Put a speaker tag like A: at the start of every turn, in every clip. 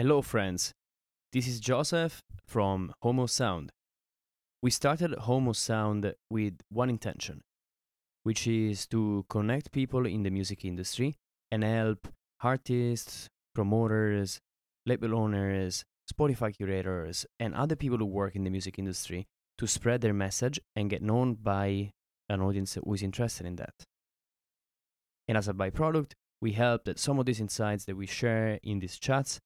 A: Hello, friends. This is Joseph from Homo Sound. We started Homo Sound with one intention, which is to connect people in the music industry and help artists, promoters, label owners, Spotify curators, and other people who work in the music industry to spread their message and get known by an audience who is interested in that. And as a byproduct, we hope that some of these insights that we share in these chats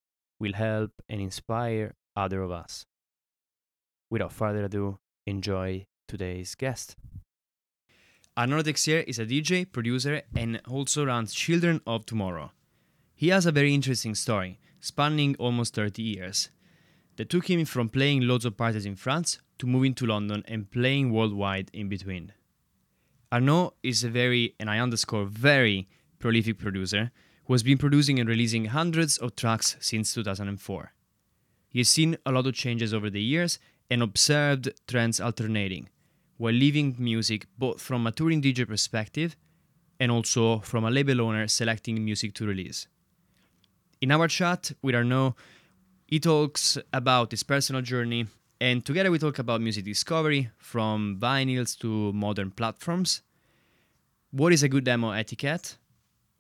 A: will help and inspire other of us. Without further ado, enjoy today's guest. Arnaud Texier is a DJ, producer, and also runs Children of Tomorrow. He has a very interesting story, spanning almost 30 years, that took him from playing loads of parties in France to moving to London and playing worldwide in between. Arnaud is a very, and I underscore very, prolific producer who has been producing and releasing hundreds of tracks since 2004. He has seen a lot of changes over the years and observed trends alternating, while leaving music both from a touring DJ perspective and also from a label owner selecting music to release. In our chat with Arnaud, he talks about his personal journey, and together we talk about music discovery from vinyls to modern platforms. What is a good demo etiquette?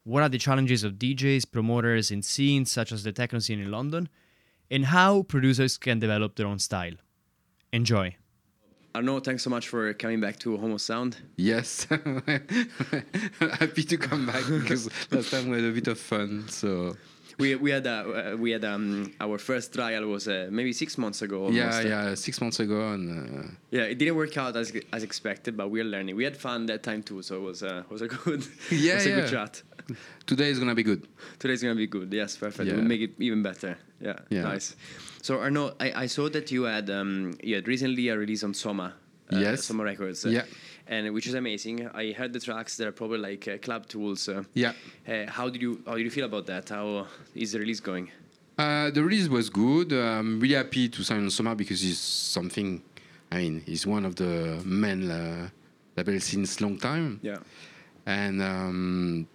A: What are the challenges of DJs, promoters in scenes such as the techno scene in London? And how producers can develop their own style. Enjoy. Arnaud, thanks so much for coming back to Homo Sound.
B: Yes, happy to come back because last time we had a bit of fun. So
A: we we had uh, we had um, our first trial was uh, maybe six months ago. Almost.
B: Yeah, yeah, six months ago, and uh,
A: yeah, it didn't work out as as expected, but we're learning. We had fun that time too, so it was uh, was a good
B: yeah,
A: was
B: a
A: yeah. good chat.
B: Today is gonna be good.
A: Today is gonna be good. Yes, perfect. Yeah. We'll make it even better. Yeah, yeah. nice. So Arnaud, I, I saw that you had um, you had recently a release on Soma.
B: Uh, yes.
A: Soma Records.
B: Yeah
A: and which is amazing. I heard the tracks; they're probably like uh, club tools. Uh,
B: yeah.
A: Uh, how did you how did you feel about that? How is the release going?
B: Uh, the release was good. I'm really happy to sign on Soma because it's something. I mean, he's one of the men uh, labels since long time.
A: Yeah.
B: And um,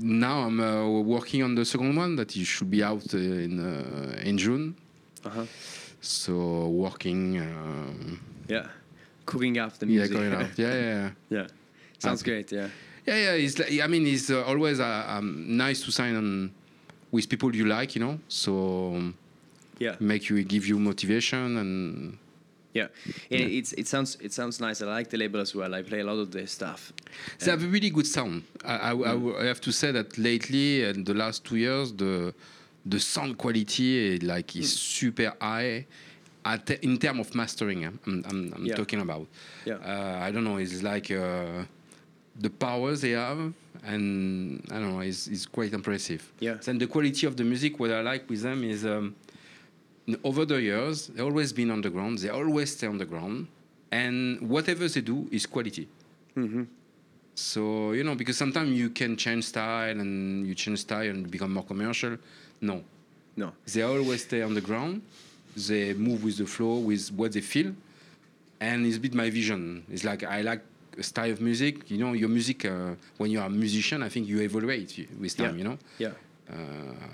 B: now I'm uh, working on the second one that it should be out in in June.
A: Uh-huh.
B: So working. Um,
A: yeah cooking up the music.
B: Yeah, cooking up. Yeah, yeah, yeah.
A: yeah. Sounds great. Yeah.
B: Yeah, yeah. It's like, I mean, it's uh, always uh, um, nice to sign on with people you like, you know. So um,
A: yeah,
B: make you give you motivation and.
A: Yeah, yeah. it's it sounds it sounds nice. I like the label as well. I play a lot of their stuff.
B: They have a really good sound. I, I, mm. I, have to say that lately, in the last two years, the the sound quality like is mm. super high At, in terms of mastering, I'm, I'm, I'm yeah. talking about.
A: Yeah.
B: Uh, I don't know. It's like uh, the powers they have, and I don't know. It's, it's quite impressive.
A: Yeah.
B: And the quality of the music, what I like with them is, um, over the years, they've always been on the ground. They always stay on the ground, and whatever they do is quality.
A: Mm-hmm.
B: So you know, because sometimes you can change style and you change style and become more commercial. No.
A: No.
B: They always stay on the ground they move with the flow, with what they feel, and it's a bit my vision. It's like I like a style of music. You know, your music uh, when you are a musician, I think you evaluate with time.
A: Yeah.
B: You know.
A: Yeah.
B: Uh,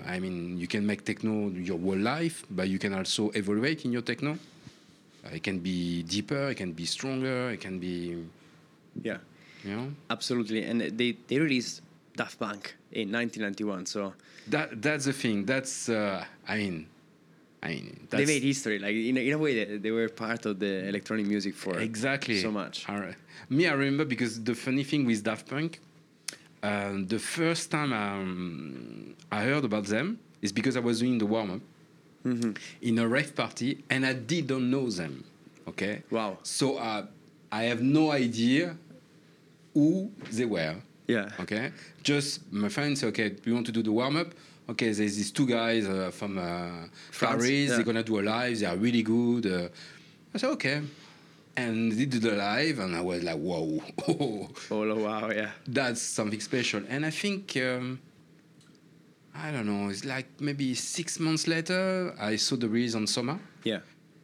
B: I mean, you can make techno your whole life, but you can also evaluate in your techno. It can be deeper, it can be stronger, it can be.
A: Yeah.
B: You know.
A: Absolutely, and they they released Daft Punk in 1991. So
B: that that's the thing. That's uh, I mean I mean,
A: they made history. Like in a, in a way, they, they were part of the electronic music for
B: exactly
A: so much.
B: Me, I remember because the funny thing with Daft Punk, um, the first time um, I heard about them is because I was doing the warm up
A: mm-hmm.
B: in a rave party and I didn't know them. Okay.
A: Wow.
B: So uh, I have no idea who they were.
A: Yeah.
B: Okay. Just my friend said, okay, we want to do the warm up okay, there's these two guys uh, from uh, Paris. Yeah. They're gonna do a live. They are really good. Uh, I said okay, and they did the live, and I was like, "Wow,
A: oh, oh wow, yeah,
B: that's something special. And I think. Um, I don't know. It's like maybe six months later, I saw the release on Soma.
A: Yeah.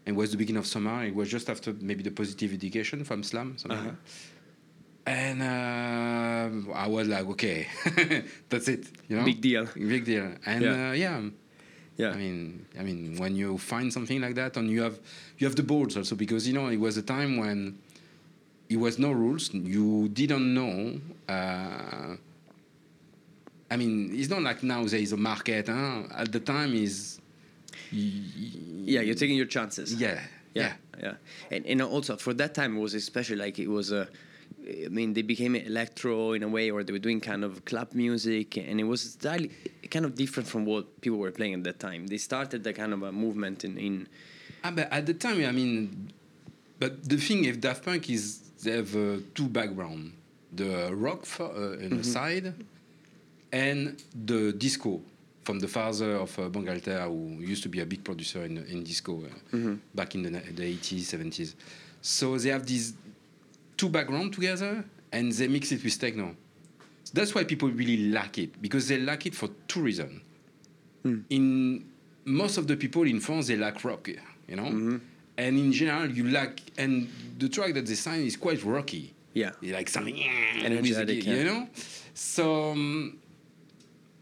B: And it was the beginning of summer. It was just after maybe the positive education from Slam. Uh-huh. Like and uh, I was like, okay, that's it. You know,
A: big deal,
B: big deal. And yeah, uh, yeah
C: Yeah.
B: I mean, I mean, when you find something like that, and you have you have the balls also because you know it was a time when it was no rules. You didn't know. Uh, I mean, it's not like now there is a market. Huh? At the time, is
A: yeah, you're taking your chances.
B: Yeah,
A: yeah, yeah, yeah. And and also for that time it was especially like it was a. I mean, they became electro in a way, or they were doing kind of club music, and it was slightly, kind of different from what people were playing at that time. They started the kind of a movement in. in
B: ah, but at the time, I mean, but the thing with Daft Punk is they have uh, two background: the rock for, uh, in mm-hmm. the side, and the disco from the father of uh, Bangalter, who used to be a big producer in, in disco uh, mm-hmm. back in the, the 80s, 70s. So they have these two background together and they mix it with techno. That's why people really like it because they like it for two reasons. Mm. In most of the people in France, they like rock, you know, mm-hmm. and in general, you like and the track that they sign is quite rocky.
A: Yeah,
B: you like something
A: energetic,
B: you know. So um,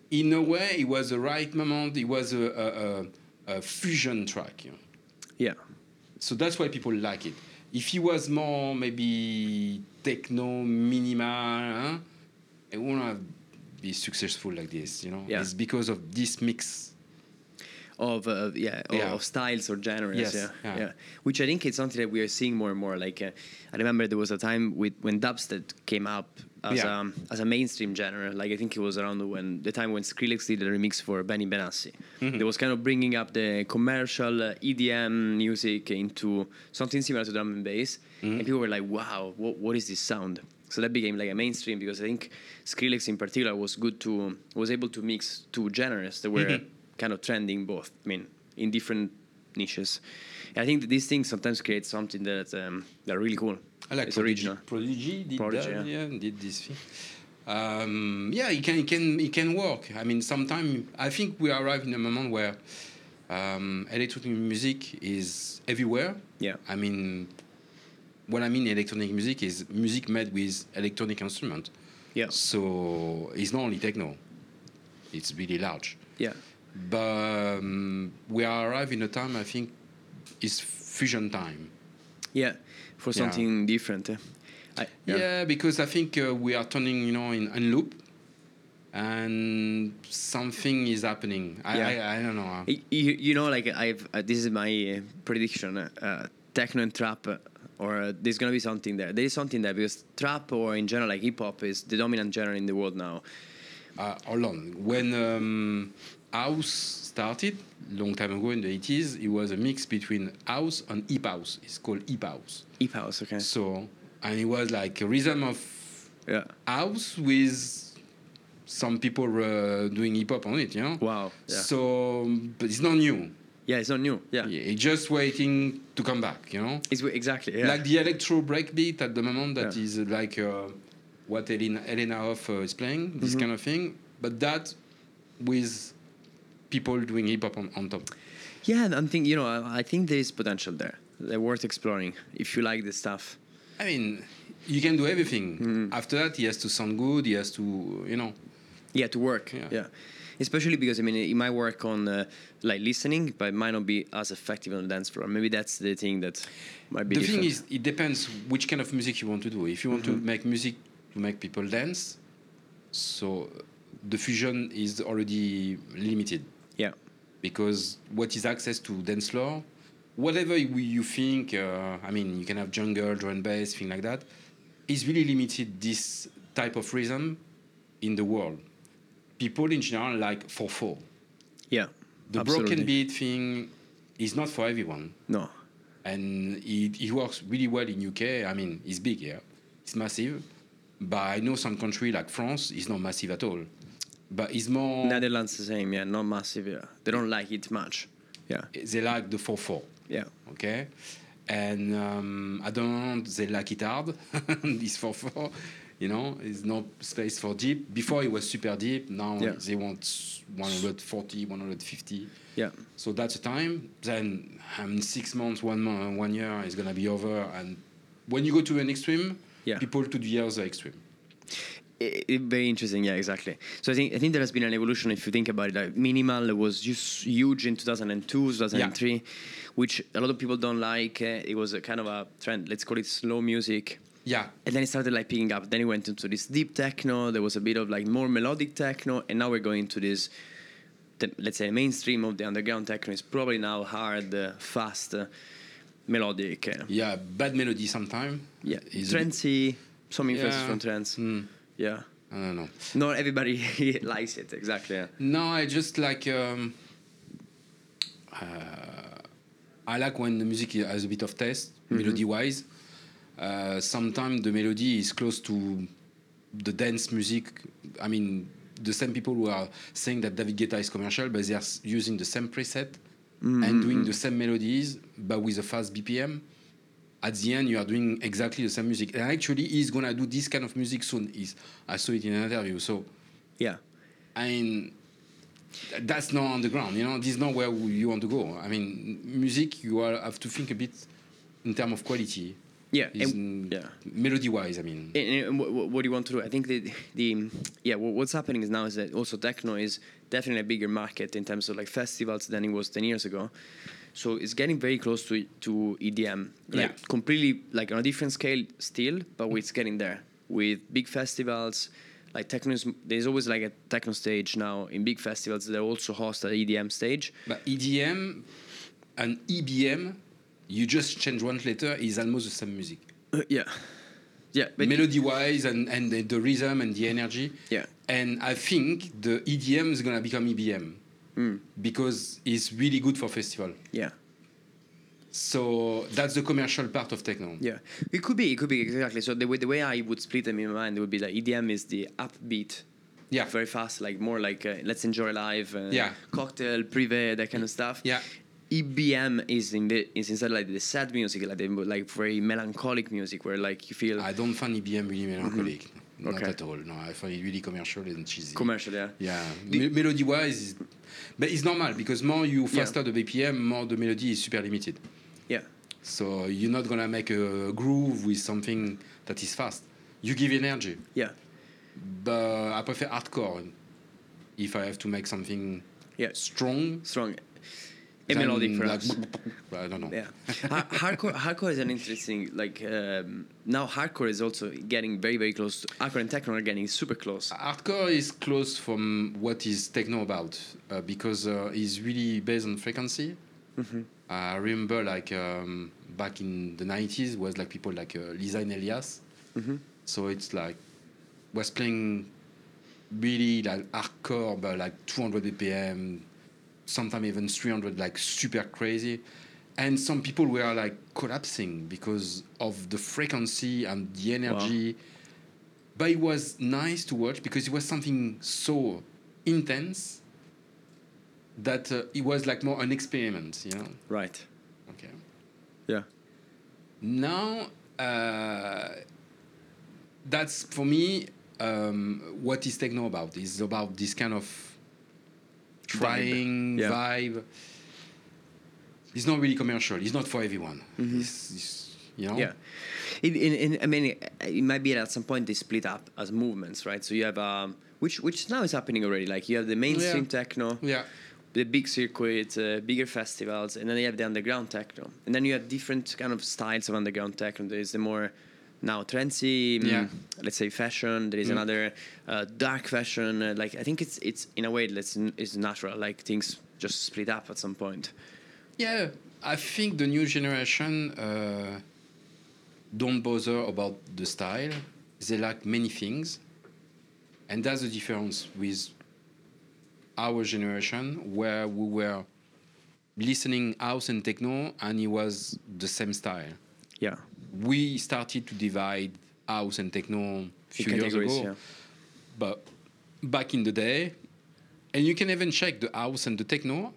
B: in a way, it was the right moment. It was a, a, a fusion track. You know?
A: Yeah.
B: So that's why people like it. If he was more maybe techno, minimal, huh? it wouldn't have be successful like this. You know,
A: yeah.
B: it's because of this mix
A: of uh, yeah, yeah, of styles or genres. Yes, yeah, yeah, yeah, Which I think is something that we are seeing more and more. Like uh, I remember there was a time with when dubstep came up as yeah. a as a mainstream genre. Like I think it was around when the time when Skrillex did a remix for Benny Benassi. Mm-hmm. It was kind of bringing up the commercial uh, EDM music into something similar to drum and bass, mm-hmm. and people were like, "Wow, what, what is this sound?" So that became like a mainstream because I think Skrillex in particular was good to was able to mix two genres that were mm-hmm. kind of trending both. I mean, in different niches. And I think that these things sometimes create something that um, that are really cool.
B: I like
A: it's
B: Prodigy.
A: original.
B: Prodigy did
A: Prodigy,
B: that,
A: yeah.
B: yeah, did this thing. Um, yeah, it can, it can, it can work. I mean, sometimes I think we arrive in a moment where um, electronic music is everywhere.
A: Yeah.
B: I mean, what I mean electronic music is music made with electronic instrument.
A: Yeah.
B: So it's not only techno; it's really large.
A: Yeah.
B: But um, we are arriving in a time I think is fusion time.
A: Yeah for something yeah. different.
B: I, yeah. yeah. because I think uh, we are turning, you know, in, in loop, and something is happening. I, yeah. I, I, don't know.
A: You, you know, like I've uh, this is my uh, prediction: uh, techno and trap, uh, or uh, there's gonna be something there. There is something there because trap, or in general, like hip hop, is the dominant genre in the world now.
B: hold on, when um, house started long time ago in the 80s, it was a mix between house and hip house. It's called hip house.
A: Hip house, okay.
B: So, and it was like a rhythm of
A: yeah.
B: house with some people uh, doing hip hop on it, you know?
A: Wow.
B: Yeah. So, but it's not new.
A: Yeah, it's not new. Yeah.
B: yeah. It's just waiting to come back, you know?
A: It's exactly, yeah.
B: Like the electro breakbeat at the moment that yeah. is like uh, what Elena, Elena Hauff uh, is playing, this mm-hmm. kind of thing. But that with people doing hip hop on, on top.
A: Yeah, I'm thinking, you know, I think there's potential there. They're worth exploring if you like this stuff.
B: I mean, you can do everything. Mm-hmm. After that, he has to sound good. He has to, you know.
A: Yeah, to work. Yeah. yeah. Especially because I mean, it might work on uh, like listening, but it might not be as effective on the dance floor. Maybe that's the thing that might be.
B: The
A: different.
B: thing is, it depends which kind of music you want to do. If you want mm-hmm. to make music to make people dance, so the fusion is already limited.
A: Yeah.
B: Because what is access to dance floor, whatever you think, uh, I mean, you can have jungle, drum bass, thing like that, is really limited this type of rhythm in the world. People in general like 4-4.
A: Yeah.
B: The absolutely. broken beat thing is not for everyone.
A: No.
B: And it, it works really well in UK. I mean, it's big here. It's massive. But I know some country like France is not massive at all but it's more
A: Netherlands the same, yeah, not massive. Yeah, they don't like it much. Yeah,
B: they like the four four.
A: Yeah.
B: Okay. And um, I don't they like it hard. this four four, you know, there's no space for deep. Before it was super deep. Now yeah. they want 140, 150.
A: Yeah.
B: So that's the time. Then um, six months, one month, one year is gonna be over. And when you go to an extreme,
A: yeah.
B: people to the other extreme
A: It, it, very interesting, yeah, exactly. So I think I think there has been an evolution. If you think about it, like minimal was just huge in 2002, 2003, yeah. which a lot of people don't like. Uh, it was a kind of a trend. Let's call it slow music.
B: Yeah.
A: And then it started like picking up. Then it went into this deep techno. There was a bit of like more melodic techno, and now we're going to this. The, let's say mainstream of the underground techno is probably now hard, uh, fast, uh, melodic. Uh.
B: Yeah, bad melody sometimes.
A: Yeah, trancy. Some influences yeah. from trance. Mm. Yeah.
B: I don't know.
A: Not everybody likes it exactly. Yeah.
B: No, I just like. Um, uh, I like when the music has a bit of taste, mm-hmm. melody wise. Uh, sometimes the melody is close to the dance music. I mean, the same people who are saying that David Guetta is commercial, but they are using the same preset mm-hmm. and doing the same melodies, but with a fast BPM at the end you are doing exactly the same music and actually he's gonna do this kind of music soon he's, i saw it in an interview so
A: yeah
B: i mean that's not underground you know this is not where you want to go i mean music you are, have to think a bit in terms of quality
A: yeah, and,
B: yeah. Melody wise, I mean.
A: And, and what, what, do you want to do? I think the the yeah, what's happening is now is that also techno is definitely a bigger market in terms of like festivals than it was ten years ago. So it's getting very close to to EDM, like yeah. completely like on a different scale still, but it's getting there with big festivals. Like techno, there's always like a techno stage now in big festivals. They also host an EDM stage.
B: But EDM and EBM, you just change one letter, is almost the same music.
A: Uh, yeah. Yeah,
B: melody wise and, and the, the, rhythm and the energy.
A: Yeah.
B: And I think the EDM is gonna become EBM mm. because it's really good for festival.
A: Yeah.
B: So that's the commercial part of techno.
A: Yeah, it could be. It could be exactly. So the way the way I would split them in my mind would be that EDM is the upbeat.
B: Yeah.
A: Very fast, like more like uh, let's enjoy life. Uh,
B: yeah.
A: Cocktail, privé, that kind of stuff.
B: Yeah.
A: EBM is in the, is instead like the sad music, like the, like very melancholic music, where like you feel.
B: I don't find EBM really melancholic. Mm-hmm. Not okay. at all. No, I find it really commercial and cheesy.
A: Commercial, yeah.
B: Yeah. Me- melody wise, but it's normal because more you faster yeah. the BPM, more the melody is super limited.
A: Yeah.
B: So you're not gonna make a groove with something that is fast. You give energy.
A: Yeah.
B: But I prefer hardcore if I have to make something
A: yeah.
B: strong.
A: Strong melodic perhaps.
B: I don't know.
A: Yeah, hardcore. Hardcore is an interesting like um, now. Hardcore is also getting very very close. To, hardcore and techno are getting super close.
B: Hardcore is close from what is techno about uh, because uh, it's really based on frequency. Mm-hmm. I remember like um, back in the nineties was like people like uh, Liza 'N' Eliaz. Mm-hmm. So it's like was playing really like hardcore but like 200 BPM sometimes even 300, like super crazy. And some people were like collapsing because of the frequency and the energy. Wow. But it was nice to watch because it was something so intense that uh, it was like more an experiment, you know?
A: Right.
B: Okay.
A: Yeah.
B: Now, uh, that's for me um, what is techno about. Is about this kind of trying vibe. Yeah. vibe. It's not really commercial. It's not for everyone. Mm-hmm. It's, it's, you know.
A: Yeah. In, in, in, I mean, it might be at some point they split up as movements, right? So you have um, which which now is happening already. Like you have the mainstream
B: yeah.
A: techno.
B: Yeah.
A: The big circuits, uh, bigger festivals, and then you have the underground techno, and then you have different kind of styles of underground techno. There is the more now trendy, mm,
B: yeah.
A: let's say fashion. There is mm. another uh, dark fashion. Uh, like I think it's it's in a way it's it's natural. Like things just split up at some point.
B: Yeah, I think the new generation uh, don't bother about the style. They like many things, and that's the difference with our generation, where we were listening house and techno, and it was the same style.
A: Yeah
B: we started to divide house and techno a few years ago. Yeah. But back in the day, and you can even check the house and the techno.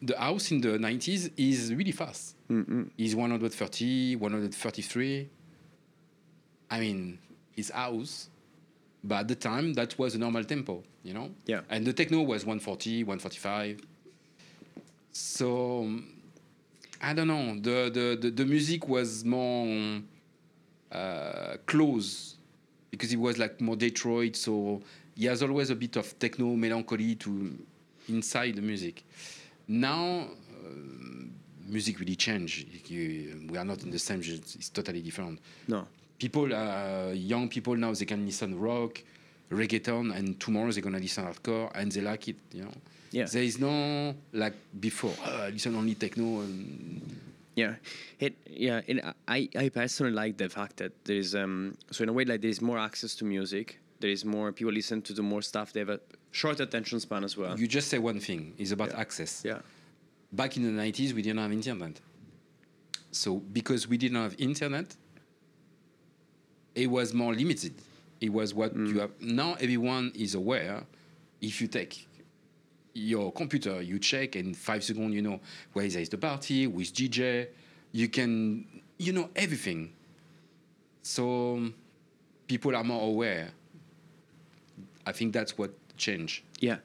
B: The house in the 90s is really fast. Mm-mm. Is 130, 133. I mean, it's house, but at the time that was a normal tempo, you know.
A: Yeah.
B: And the techno was 140, 145. So I don't know. The the the, the music was more uh, close because he was like more Detroit, so he has always a bit of techno melancholy to inside the music. Now, uh, music really changed. we are not in the same. It's totally different.
A: No.
B: People, uh, young people now, they can listen rock, reggaeton, and tomorrow they're gonna listen hardcore, and they like it. You know.
A: Yeah.
B: There is no like before. Uh, listen only techno and.
A: Yeah, it yeah. And I I personally like the fact that there is um so in a way like there is more access to music. There is more people listen to the more stuff. They have a short attention span as well.
B: You just say one thing. It's about yeah. access.
A: Yeah.
B: Back in the 90s, we didn't have internet. So because we didn't have internet, it was more limited. It was what mm. you have. Now everyone is aware. If you take your computer, you check in five seconds, you know where there is the party, with DJ. You can, you know everything. So people are more aware. I think that's what change.
A: Yeah,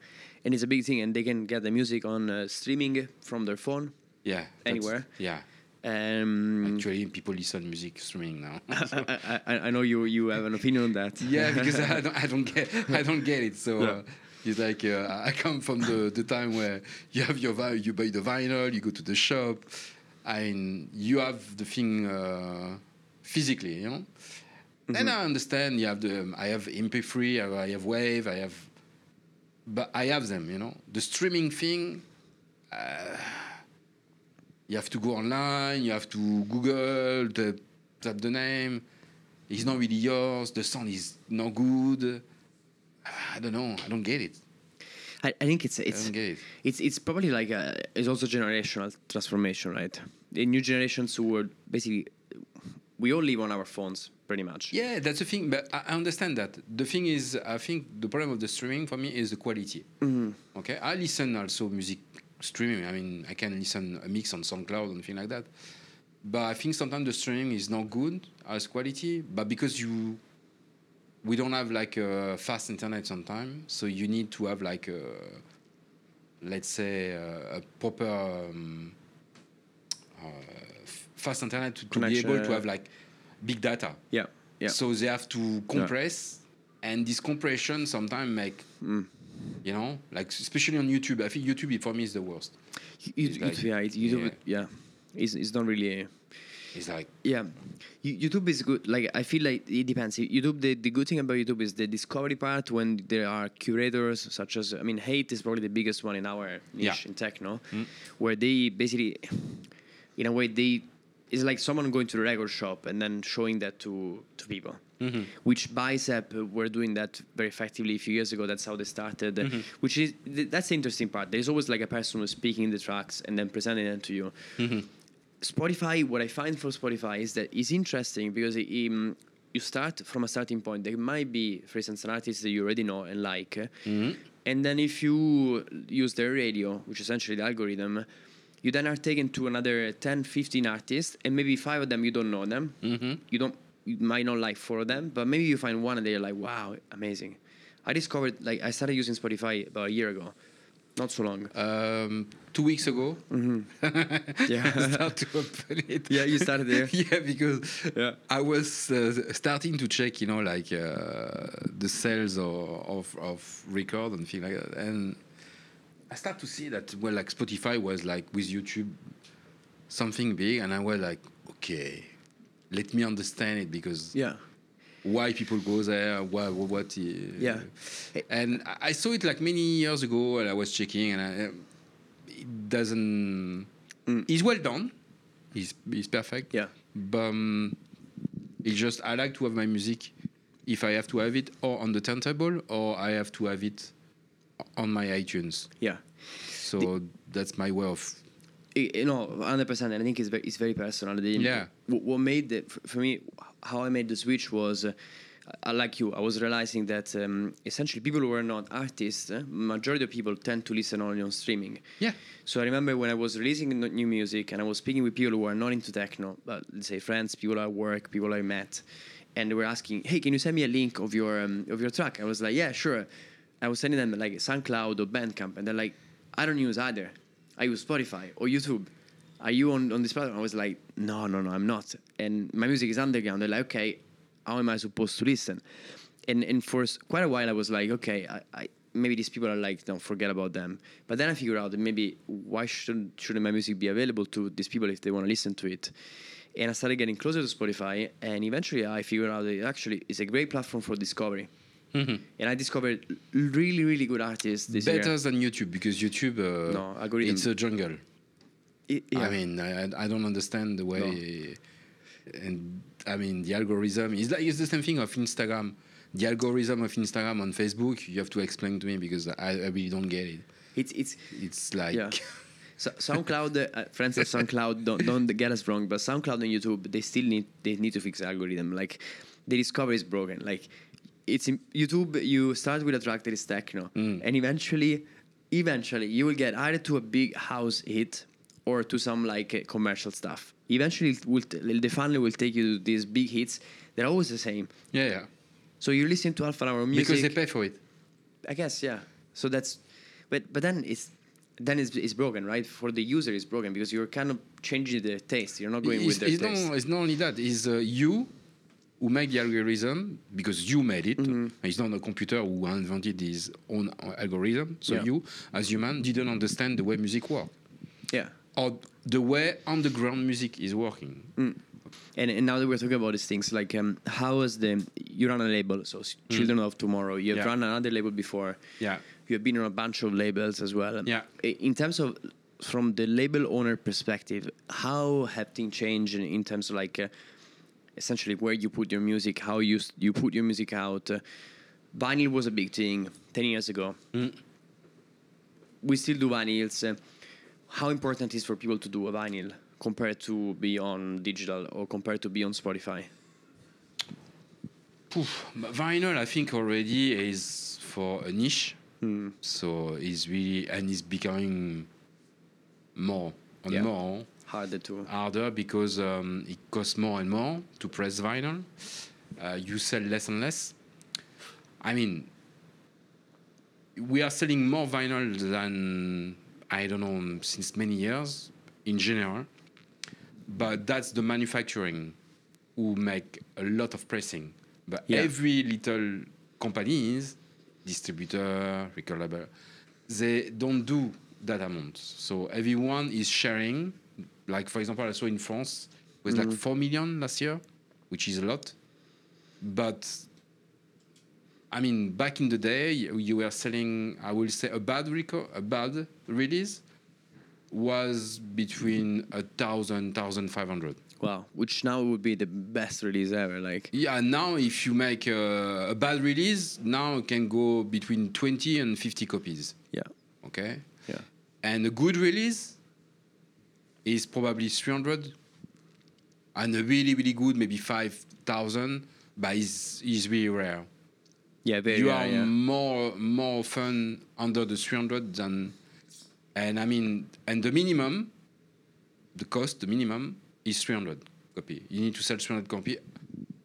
A: and it's a big thing, and they can get the music on uh, streaming from their phone.
B: Yeah,
A: anywhere.
B: Yeah.
A: Um,
B: Actually, people listen music streaming now.
A: I, I, I, know you you have an opinion on that.
B: yeah, because I don't I don't get I don't get it. So yeah. uh, it's like uh, I come from the, the time where you have your you buy the vinyl, you go to the shop, and you have the thing uh, physically, you know. Mm-hmm. And I understand you have the I have MP3, I have Wave, I have but I have them, you know. The streaming thing, uh, you have to go online, you have to Google, the, type the name. It's not really yours. The sound is not good. I don't know. I don't get it.
A: I, I think it's it's it. it's it's probably like a, it's also generational transformation, right? The new generations who are basically we all live on our phones pretty much.
B: Yeah, that's the thing. But I understand that. The thing is, I think the problem of the streaming for me is the quality.
A: Mm-hmm.
B: Okay, I listen also music streaming. I mean, I can listen a mix on SoundCloud and things like that. But I think sometimes the streaming is not good as quality. But because you, we don't have like a fast internet sometimes, so you need to have like a, let's say a, a proper. Um, uh, fast internet to, to be able to have like big data.
A: Yeah. Yeah.
B: So they have to compress, yeah. and this compression sometimes make, mm. you know, like especially on YouTube. I think YouTube for me is the worst.
A: YouTube, like, yeah, YouTube, yeah, yeah. It's, it's not really.
B: It's like
A: yeah, YouTube is good. Like I feel like it depends. YouTube, the, the good thing about YouTube is the discovery part when there are curators such as I mean, Hate is probably the biggest one in our niche yeah. in techno, mm. where they basically, in a way, they it's like someone going to the record shop and then showing that to to people.
B: Mm-hmm.
A: Which Bicep were doing that very effectively a few years ago. That's how they started. Mm-hmm. Which is that's the interesting part. There's always like a person who's speaking the tracks and then presenting them to you.
B: Mm-hmm.
A: Spotify, what I find for Spotify is that it's interesting because it, um, you start from a starting point. There might be, for instance, an artist that you already know and like,
B: mm-hmm.
A: and then if you use their radio, which is essentially the algorithm, you then are taken to another 10 15 artists and maybe five of them you don't know them
B: mm-hmm.
A: you don't you might not like four of them but maybe you find one and they're like wow amazing i discovered like i started using spotify about a year ago not so long.
B: Um, two weeks ago.
A: Mm-hmm.
B: yeah. To open it.
A: Yeah you started there.
B: Yeah because yeah. i was uh, starting to check you know like uh, the sales of, of, of record and things like that. And I start to see that well, like Spotify was like with YouTube something big, and I was like, okay, let me understand it because
A: yeah,
B: why people go there, what what,
A: yeah,
B: and I saw it like many years ago, and I was checking, and I, it doesn't. Mm. It's well done. It's it's perfect.
A: Yeah,
B: but um, it's just I like to have my music if I have to have it or on the turntable or I have to have it on my iTunes.
A: Yeah.
B: So the, that's my way of.
A: You know, hundred percent. I think it's very, it's very personal. The,
B: yeah.
A: What made the for me, how I made the switch was. Uh, I like you. I was realizing that um, essentially people who are not artists, uh, majority of people tend to listen only on streaming.
B: Yeah.
A: So I remember when I was releasing new music and I was speaking with people who are not into techno, but let's say friends, people I work, people I met, and they were asking, "Hey, can you send me a link of your um, of your track?" I was like, "Yeah, sure." I was sending them like SoundCloud or Bandcamp, and they're like, I don't use either. I use Spotify or YouTube. Are you on, on this platform? I was like, no, no, no, I'm not. And my music is underground. They're like, okay, how am I supposed to listen? And and for quite a while, I was like, okay, I, I maybe these people are like, don't forget about them. But then I figured out that maybe why shouldn't shouldn't my music be available to these people if they want to listen to it? And I started getting closer to Spotify, and eventually I figured out that it actually is a great platform for discovery. Mm-hmm. And I discovered really, really good artists this
B: Better
A: year.
B: than YouTube because YouTube, uh, no, algorithm. it's a jungle. It, yeah. I mean, I, I don't understand the way, no. and I mean the algorithm is like it's the same thing of Instagram. The algorithm of Instagram on Facebook, you have to explain to me because I, I really don't get it.
A: It's it's
B: it's like.
A: Yeah. So SoundCloud, uh, friends of SoundCloud, don't, don't get us wrong, but SoundCloud and YouTube, they still need they need to fix the algorithm. Like the discovery is broken. Like it's in YouTube. You start with a track that is techno, mm. and eventually, eventually, you will get either to a big house hit or to some like uh, commercial stuff. Eventually, will t- the funnel will take you to these big hits. They're always the same.
B: Yeah, yeah.
A: So you listen to Alpha Hour music
B: because they pay for it.
A: I guess, yeah. So that's, but but then it's then it's, it's broken, right? For the user, it's broken because you're kind of changing the taste. You're not going
B: it's,
A: with their
B: it's
A: taste.
B: Not, it's not only that. It's uh, you who make the algorithm because you made it. Mm-hmm. It's not a computer who invented his own algorithm. So yeah. you, as human, didn't understand the way music works.
A: Yeah.
B: Or the way underground music is working.
A: Mm. And, and now that we're talking about these things, like um, how is the you run a label, so mm. Children of Tomorrow. You have yeah. run another label before.
B: Yeah.
A: You have been on a bunch of labels as well.
B: Yeah.
A: In terms of from the label owner perspective, how have things changed in, in terms of like uh, essentially where you put your music, how you you put your music out. Uh, vinyl was a big thing ten years ago. Mm. We still do vinyls. Uh, how important is for people to do a vinyl compared to be on digital or compared to be on Spotify?
B: Vinyl, I think already is for a niche. Mm. So it's really and it's becoming more and yeah. more
A: harder to
B: harder because um, it costs more and more to press vinyl. Uh, you sell less and less. I mean, we are selling more vinyl than I don't know since many years in general, but that's the manufacturing who make a lot of pressing. But yeah. every little companies, distributor, record label, they don't do that amount. So everyone is sharing like for example, I saw in France was mm-hmm. like four million last year, which is a lot. But I mean, back in the day, you were selling, I will say, a bad record, a bad release was between a thousand, thousand five hundred.
A: Wow, which now would be the best release ever. Like
B: yeah, now if you make a, a bad release, now it can go between twenty and fifty copies.
A: Yeah.
B: Okay.
A: Yeah.
B: And a good release is probably 300 and a really really good maybe 5000 but is is really rare
A: yeah very rare.
B: you
A: rare,
B: are
A: yeah.
B: more more fun under the 300 than and i mean and the minimum the cost the minimum is 300 copy you need to sell 300 copy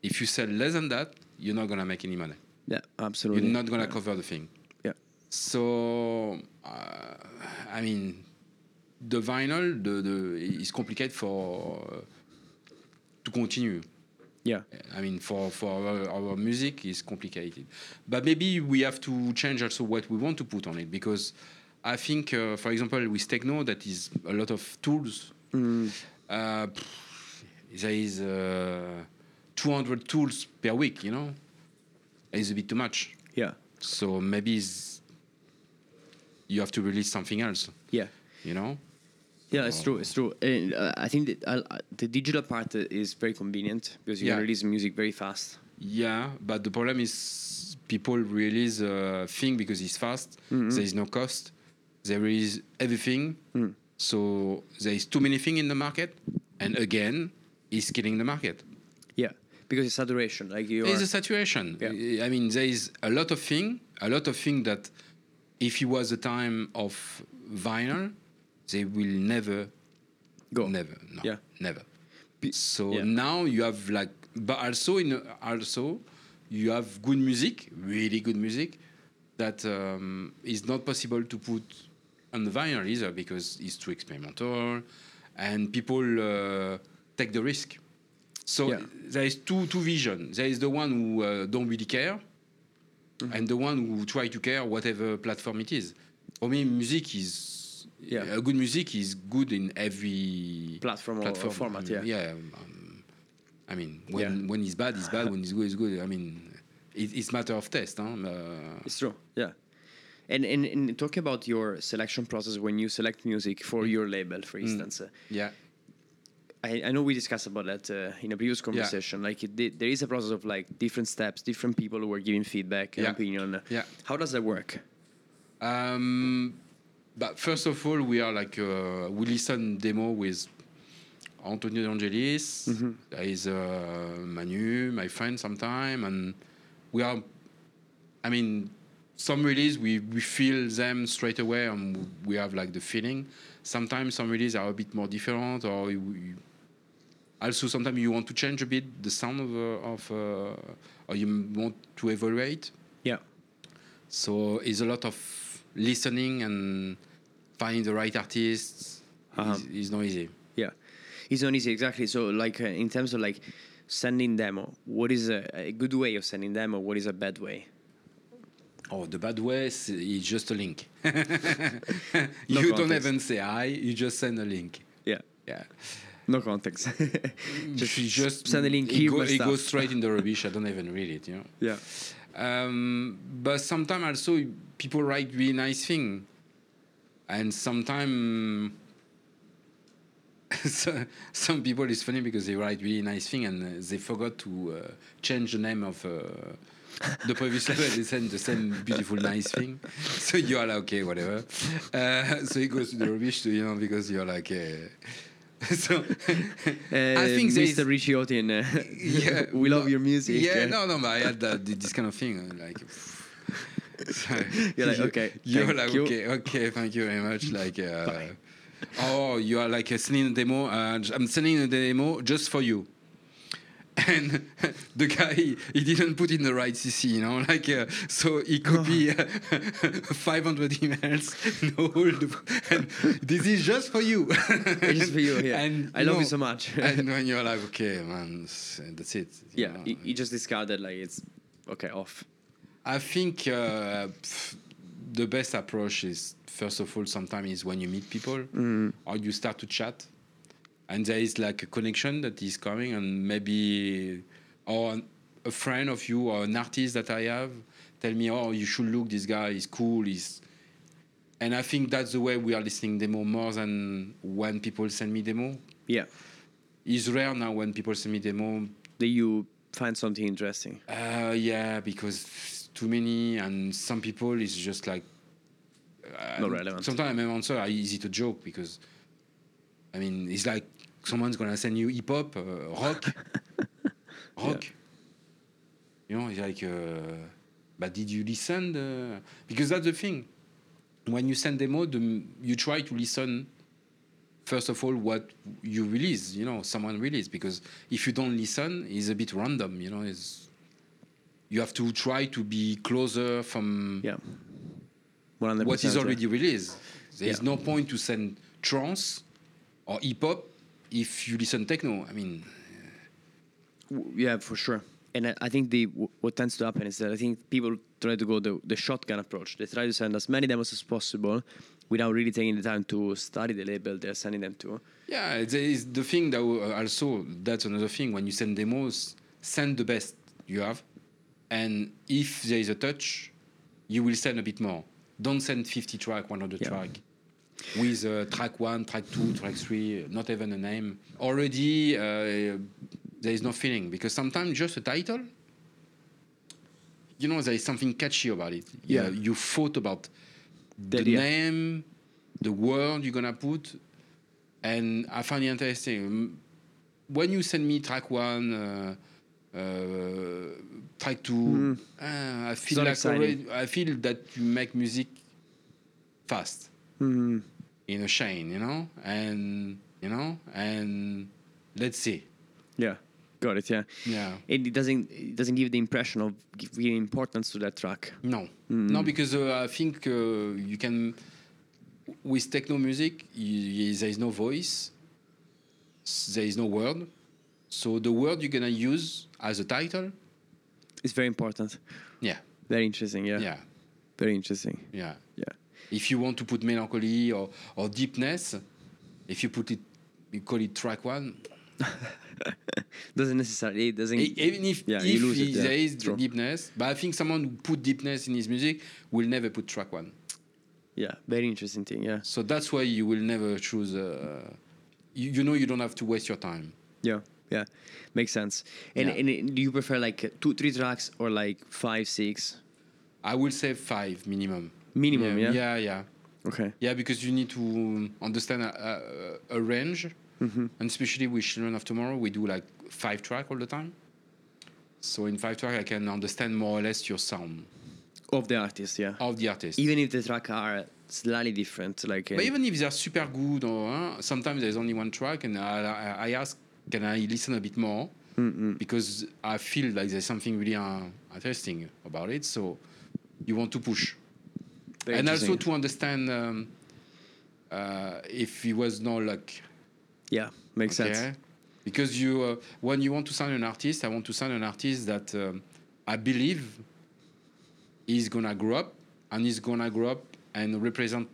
B: if you sell less than that you're not gonna make any money
A: yeah absolutely
B: you're not gonna
A: yeah.
B: cover the thing
A: yeah
B: so uh, i mean the vinyl the, the, is complicated for uh, to continue.
A: Yeah,
B: I mean for for our, our, music is complicated, but maybe we have to change also what we want to put on it because I think, uh, for example, with techno, that is a lot of tools. Mm. Uh, there is uh, 200 tools per week. You know, it's a bit too much.
A: Yeah.
B: So maybe you have to release something else.
A: Yeah.
B: You know.
A: Yeah, it's true. It's true. And, uh, I think that uh, the digital part is very convenient because you yeah. can release music very fast.
B: Yeah, but the problem is people release a thing because it's fast. Mm-hmm. There is no cost. There is everything. Mm. So there is too many things in the market, and again, it's killing the market.
A: Yeah, because it's saturation. Like you.
B: It's a saturation. Yeah. I mean, there is a lot of thing, a lot of thing that, if it was a time of vinyl, they will never
A: go.
B: Never. No.
A: Yeah.
B: Never. So yeah. now you have like, but also in also you have good music, really good music, that um, is not possible to put on the vinyl either because it's too experimental, and people uh, take the risk. So yeah. there is two two vision. There is the one who uh, don't really care, mm-hmm. and the one who try to care whatever platform it is. For me, music is yeah. a good music is good in every
A: platform, platform. or, format. Yeah,
B: yeah. Um, I mean, when yeah. when it's bad, it's bad. when it's good, it's good. I mean, it, it's matter of taste. Huh? Uh,
A: it's true. Yeah. And, and, and talk about your selection process when you select music for mm. your label, for mm. instance. Mm.
B: Yeah.
A: I, I know we discussed about that uh, in a previous conversation. Yeah. Like it, there is a process of like different steps, different people who are giving feedback and
B: yeah.
A: opinion.
B: Yeah.
A: How does that work?
B: Um, but first of all, we are like uh, we listen demo with Antonio De Angelis. Mm-hmm. There is uh, Manu, my friend, sometime, and we are. I mean, some release we, we feel them straight away and we have like the feeling. Sometimes some releases are a bit more different, or we, also sometimes you want to change a bit the sound of uh, of uh, or you want to evaluate.
A: Yeah.
B: So it's a lot of listening and finding the right artists. Uh-huh. Is, is not easy.
A: Yeah, it's not easy exactly. So like uh, in terms of like sending demo, what is a, a good way of sending demo? What is a bad way?
B: Oh, the bad way is just a link. no you context. don't even say hi. You just send a link.
A: Yeah.
B: Yeah.
A: No context.
B: just, just send a link. It, go, it goes straight in the rubbish. I don't even read it. You know.
A: Yeah.
B: Um, but sometimes also people write really nice thing, and sometimes so, some people it's funny because they write really nice thing and they forgot to uh, change the name of. Uh, the previous level they send the same beautiful nice thing so you are like okay whatever uh, so it goes to the rubbish you know because you're like uh, so uh,
A: I think Mr. Ricciotti and uh, yeah, we love your music.
B: Yeah, no, no, but I had that, this kind of thing. Uh,
A: you're like, okay,
B: you're like, you. okay, okay, thank you very much. Like, uh, oh, you are like sending a demo. Uh, I'm sending a demo just for you and the guy he didn't put in the right CC, you know, like uh, so he copied uh, 500 emails. No, and this is just for you.
A: just for you, yeah. And I love know, you so much.
B: and when you're like, okay, man, that's it.
A: Yeah, he, just discarded like it's okay off.
B: I think uh, the best approach is first of all, sometimes is when you meet people mm. or you start to chat. And there is like a connection that is coming and maybe or a friend of you or an artist that I have tell me oh you should look this guy is cool he's and I think that's the way we are listening demo more than when people send me demo.
A: Yeah.
B: It's rare now when people send me demo.
A: That you find something interesting.
B: Uh, yeah because too many and some people is just like
A: uh, not relevant
B: sometimes my answer are easy to joke because I mean, it's like someone's gonna send you hip hop, uh, rock, rock. Yeah. You know, it's like, uh, but did you listen? The, because that's the thing. When you send demo, the, you try to listen. First of all, what you release, you know, someone release. Because if you don't listen, it's a bit random. You know, it's you have to try to be closer from
A: yeah.
B: what is already released. There is yeah. no point to send trance or hip hop if you listen techno, I mean,
A: yeah, for sure. And I think the what tends to happen is that I think people try to go the, the shotgun approach. They try to send as many demos as possible without really taking the time to study the label they're sending them to.
B: Yeah, it's, it's the thing that uh, also that's another thing. When you send demos, send the best you have, and if there is a touch, you will send a bit more. Don't send 50 track, 100 yeah. track with uh, track one, track two, track three, not even a name. Already, uh, there is no feeling because sometimes just a title, you know, there is something catchy about it. Yeah, you, you thought about the, the name, the word you're gonna put, and I find it interesting. When you send me track one. Uh, uh, track two. Mm. Uh, I feel like already, I feel that you make music fast mm. in a chain, you know, and you know, and let's see.
A: Yeah, got it. Yeah,
B: yeah.
A: It doesn't it doesn't give the impression of giving importance to that track.
B: No, mm. no, because uh, I think uh, you can with techno music, you, there is no voice, there is no word, So the word you're gonna use as a title
A: is very important.
B: Yeah.
A: Very interesting. Yeah.
B: Yeah.
A: Very interesting.
B: Yeah.
A: Yeah.
B: If you want to put melancholy or, or deepness, if you put it, you call it track one.
A: doesn't necessarily it doesn't
B: even if, yeah, if lose it, yeah. there is True. deepness but i think someone who put deepness in his music will never put track one
A: yeah very interesting thing yeah
B: so that's why you will never choose uh, you, you know you don't have to waste your time
A: yeah yeah makes sense. And, yeah. and do you prefer like two three tracks or like five six?
B: I will say five minimum.
A: Minimum yeah.
B: yeah? Yeah, yeah.
A: okay.
B: Yeah because you need to understand a, a, a range. Mm-hmm. and especially with children of tomorrow we do like five track all the time. So in five track i can understand more or less your sound.
A: Of the artist yeah.
B: Of the artist.
A: Even if the track are slightly different like
B: but uh, even if they're super good or uh, sometimes there's only one track and I, I, I ask can I listen a bit more? Mm-hmm. Because I feel like there's something really uh, interesting about it. So you want to push. Very and also to understand um, uh, if it was no luck.
A: Yeah, makes okay? sense.
B: Because you, uh, when you want to sign an artist, I want to sign an artist that um, I believe is gonna grow up and is gonna grow up and represent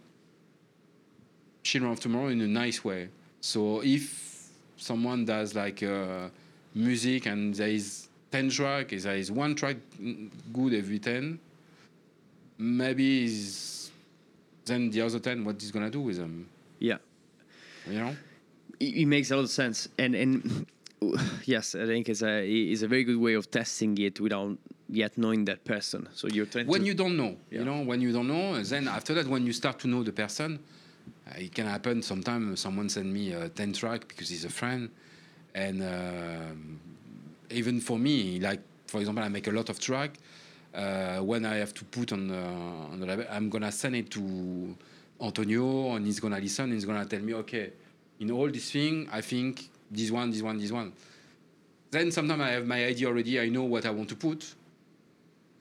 B: children of tomorrow in a nice way. So if someone does like uh, music and there is 10 track, there is one track good every 10, maybe then the other 10, what is going to do with them?
A: Yeah.
B: You know?
A: It, it, makes a lot of sense. And, and yes, I think it's a, it's a very good way of testing it without yet knowing that person. So you're trying
B: When you don't know, yeah. you know, when you don't know, then after that, when you start to know the person, it can happen sometimes someone send me a 10 track because he's a friend. And uh, even for me like for example i make a lot of track. Uh, when i have to put on, uh, on the label i'm gonna send it to antonio and he's gonna listen. And he's gonna tell me okay in all this thing i think this one this one this one. Then sometimes i have my idea already. I know what i want to put.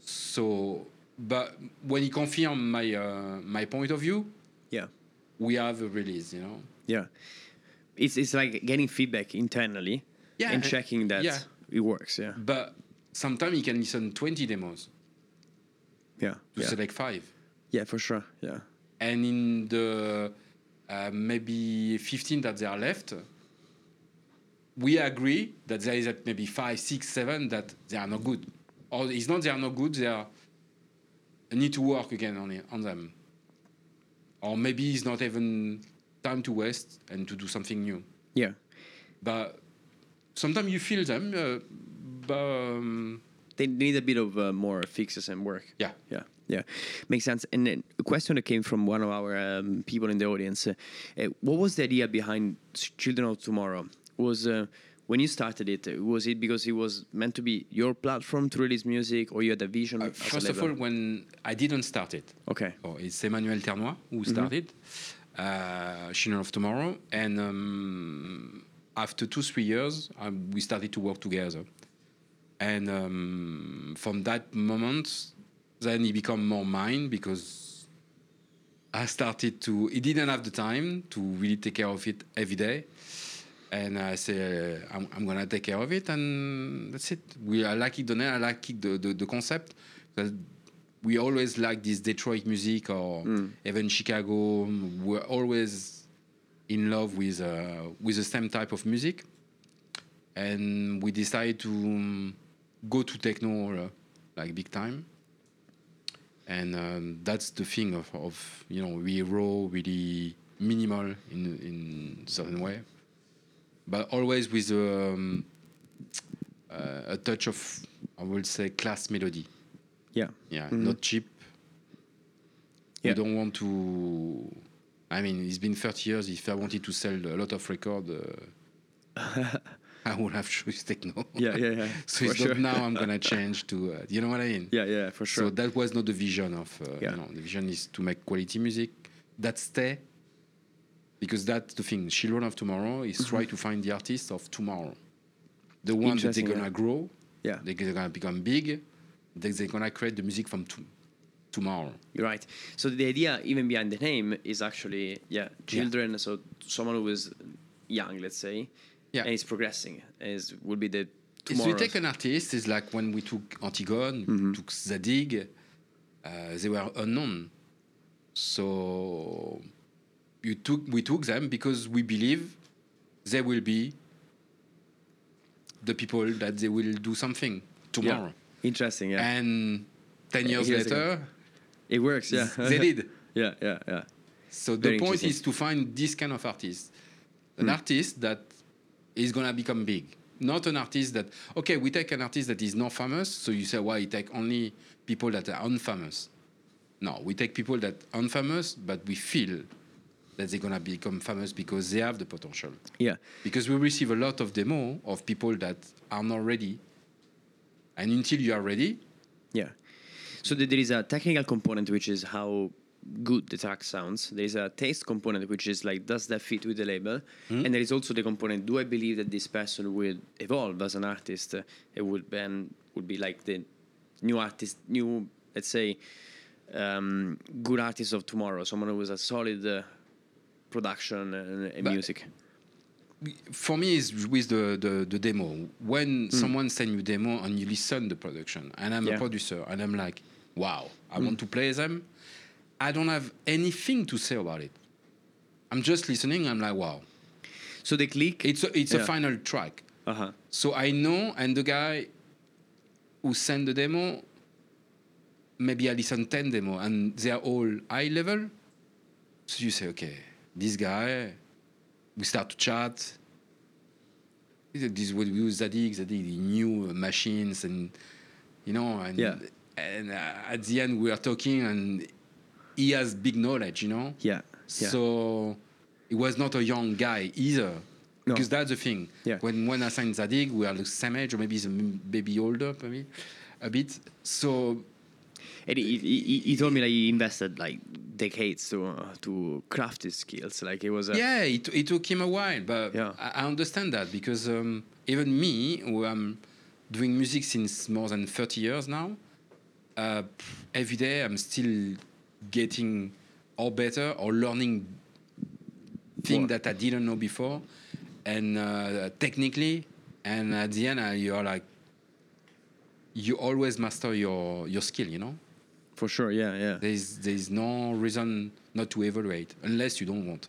B: So but when he confirms my uh, my point of view we have a release, you know.
A: Yeah, it's it's like getting feedback internally yeah, and checking that yeah. it works. Yeah,
B: but sometimes you can listen twenty demos.
A: Yeah,
B: to
A: yeah.
B: select five.
A: Yeah, for sure. Yeah,
B: and in the uh, maybe fifteen that they are left, we agree that there is maybe five, six, seven that they are not good, or it's not they are not good. They are need to work again on it, on them or maybe it's not even time to waste and to do something new.
A: Yeah.
B: But sometimes you feel them, uh, but um,
A: they need a bit of uh, more fixes and work.
B: Yeah.
A: Yeah. Yeah, makes sense. And a question that came from one of our um, people in the audience: uh, uh What was the idea behind Children of Tomorrow? Was uh, when you started it, was it because it was meant to be your platform to release music, or you had a vision? Uh,
B: first of all, when I didn't start it,
A: okay,
B: oh, it's Emmanuel Ternois who mm-hmm. started uh, Children of Tomorrow, and um, after two three years, we started to work together, and um, from that moment, then he became more mine because I started to. He didn't have the time to really take care of it every day and I say uh, I'm, I'm, gonna take care of it, and that's it. We I like it, the I like it, the, the, the concept. We always like this Detroit music or mm. even Chicago. We're always in love with uh, with the same type of music, and we decided to um, go to techno uh, like big time. And um, that's the thing of, of you know we raw, really minimal in in certain way but always with um, uh, a touch of, I would say, class melody.
A: Yeah.
B: Yeah, mm-hmm. not cheap. Yeah. You don't want to. I mean, it's been 30 years. If I wanted to sell a lot of record, uh, I would have chosen techno.
A: Yeah, yeah, yeah.
B: so it's sure. not now I'm gonna change to. Uh, you know what I mean?
A: Yeah, yeah, for sure.
B: So that was not the vision of. Uh, yeah. You know, the vision is to make quality music that stay because that's the thing. Children of tomorrow is mm-hmm. try to find the artists of tomorrow, the one that they're gonna yeah. grow.
A: Yeah,
B: they're gonna become big. They're gonna create the music from to- tomorrow.
A: You're right. So the idea, even behind the name, is actually yeah, children. Yeah. So someone who is young, let's say, yeah. and it's progressing. Is would be the Tomorrow.
B: if you take an artist, it's like when we took Antigone, mm-hmm. took Zadig, uh, they were unknown. So you took we took them because we believe they will be the people that they will do something tomorrow.
A: Yeah. Interesting, yeah.
B: And ten years later,
A: it works. Yeah,
B: they did.
A: yeah, yeah, yeah.
B: So Very the point is to find this kind of artist, an mm. artist that is gonna become big not an artist that okay we take an artist that is not famous so you say why well, take only people that are unfamous no we take people that are unfamous but we feel that they're gonna become famous because they have the potential
A: yeah
B: because we receive a lot of demo of people that are not ready and until you are ready
A: yeah so there is a technical component which is how good the track sounds. There is a taste component, which is like, does that fit with the label? Mm. And there is also the component, do I believe that this person will evolve as an artist? it would then would be like the new artist, new, let's say, um, good artist of tomorrow, someone who is a solid uh, production and, and music.
B: For me, is with the, the, the, demo. When mm. someone send you demo and you listen the production, and I'm yeah. a producer, and I'm like, wow, I mm. want to play them I don't have anything to say about it. I'm just listening. I'm like, wow.
A: So they click.
B: It's a, it's yeah. a final track.
A: Uh-huh.
B: So I know, and the guy who sent the demo, maybe I listen ten demo, and they are all high level. So you say, okay, this guy. We start to chat. This is what we use Zadig. Zadig, new machines, and you know, and
A: yeah.
B: and uh, at the end we are talking, and he has big knowledge, you know.
A: Yeah.
B: yeah. So he was not a young guy either. No. Because that's the thing.
A: Yeah.
B: When when I signed Zadig, we are the same age, or maybe he's a baby older, maybe a bit. So.
A: And he, he, he told me that he invested like decades to uh, to craft his skills. Like it was. A
B: yeah, it, it took him a while, but yeah. I, I understand that because um, even me, who am doing music since more than thirty years now, uh, every day I'm still getting or better or learning things that I didn't know before, and uh, technically, and at the end uh, you're like you always master your your skill, you know.
A: For sure, yeah, yeah.
B: There's there's no reason not to evaluate unless you don't want.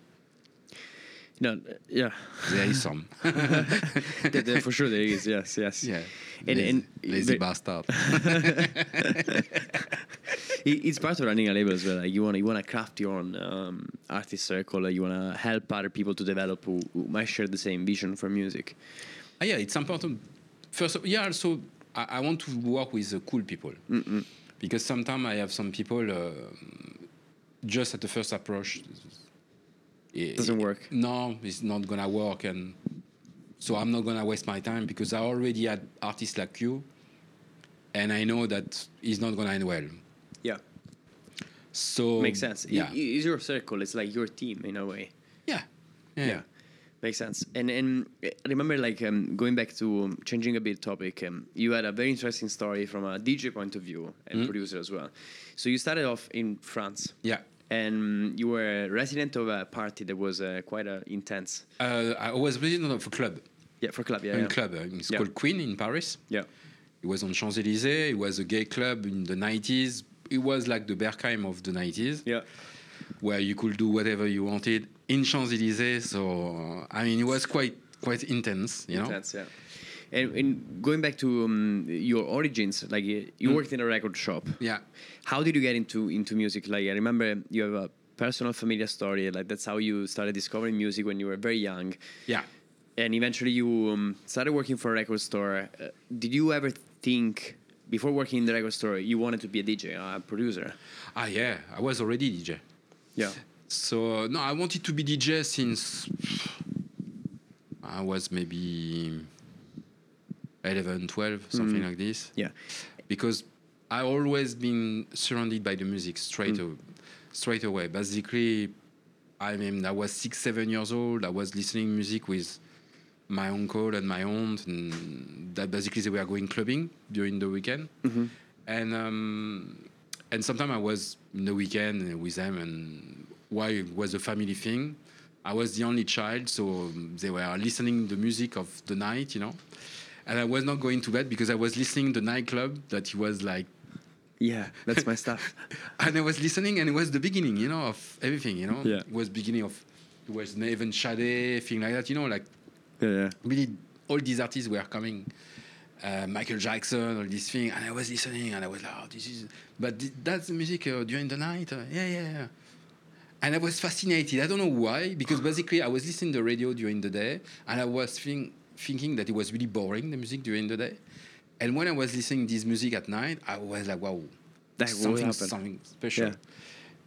A: No, yeah.
B: There is some.
A: there, there, for sure, there is. Yes, yes.
B: Yeah. And, lazy, and lazy bastard.
A: it's part of running a label as well. Like you want you want to craft your own um, artist circle. you want to help other people to develop who, who, might share the same vision for music.
B: Uh, yeah, it's important. First, of, yeah. Also, I, I want to work with uh, cool people
A: Mm-mm.
B: Because sometimes I have some people uh, just at the first approach.
A: It doesn't work.
B: No, it's not gonna work, and so I'm not gonna waste my time because I already had artists like you, and I know that it's not gonna end well.
A: Yeah.
B: So
A: makes sense. Yeah, it's your circle. It's like your team in a way.
B: Yeah. Yeah. yeah.
A: Makes sense. And and I remember like um, going back to um, changing a bit topic. Um, you had a very interesting story from a DJ point of view and mm. producer as well. So you started off in France.
B: Yeah.
A: And you were a resident of a party that was uh, quite uh, intense.
B: Uh, I was resident of a club.
A: Yeah, for a club. Yeah,
B: a
A: yeah.
B: club. It's yeah. called Queen in Paris.
A: Yeah.
B: It was on Champs Elysees. It was a gay club in the 90s it was like the Berghain of the 90s.
A: Yeah.
B: Where you could do whatever you wanted in Champs Elysees. So I mean, it was quite quite intense. You
A: know. intense, yeah. And, and, going back to um, your origins, like you, you mm. worked in a record shop.
B: Yeah.
A: How did you get into into music? Like I remember you have a personal familiar story. Like that's how you started discovering music when you were very young.
B: Yeah.
A: And eventually you um, started working for a record store. Uh, did you ever think before working in the record store, you wanted to be a DJ, a producer.
B: Ah, yeah, I was already DJ.
A: Yeah.
B: So no, I wanted to be DJ since I was maybe 11, 12, something mm. like this.
A: Yeah.
B: Because I always been surrounded by the music straight mm. straight away. Basically, I mean, I was six, seven years old. I was listening music with my uncle and my aunt, and that basically they were going clubbing during the weekend.
A: Mm-hmm.
B: And um, and sometimes I was in the weekend with them, and why it was a family thing. I was the only child, so they were listening the music of the night, you know. And I was not going to bed because I was listening the nightclub that he was like
A: yeah, that's my stuff.
B: and I was listening, and it was the beginning, you know, of everything, you know.
A: Yeah.
B: It was beginning of, it was Neven Sade, thing like that, you know, like.
A: Yeah, yeah.
B: Really, all these artists were coming, uh, Michael Jackson, all these things, and I was listening, and I was like, oh, this is, but th- that's the music uh, during the night, uh, yeah, yeah, yeah. And I was fascinated. I don't know why, because basically I was listening to the radio during the day, and I was think, thinking that it was really boring the music during the day. And when I was listening this music at night, I was like, wow,
A: that
B: something, something special. Yeah.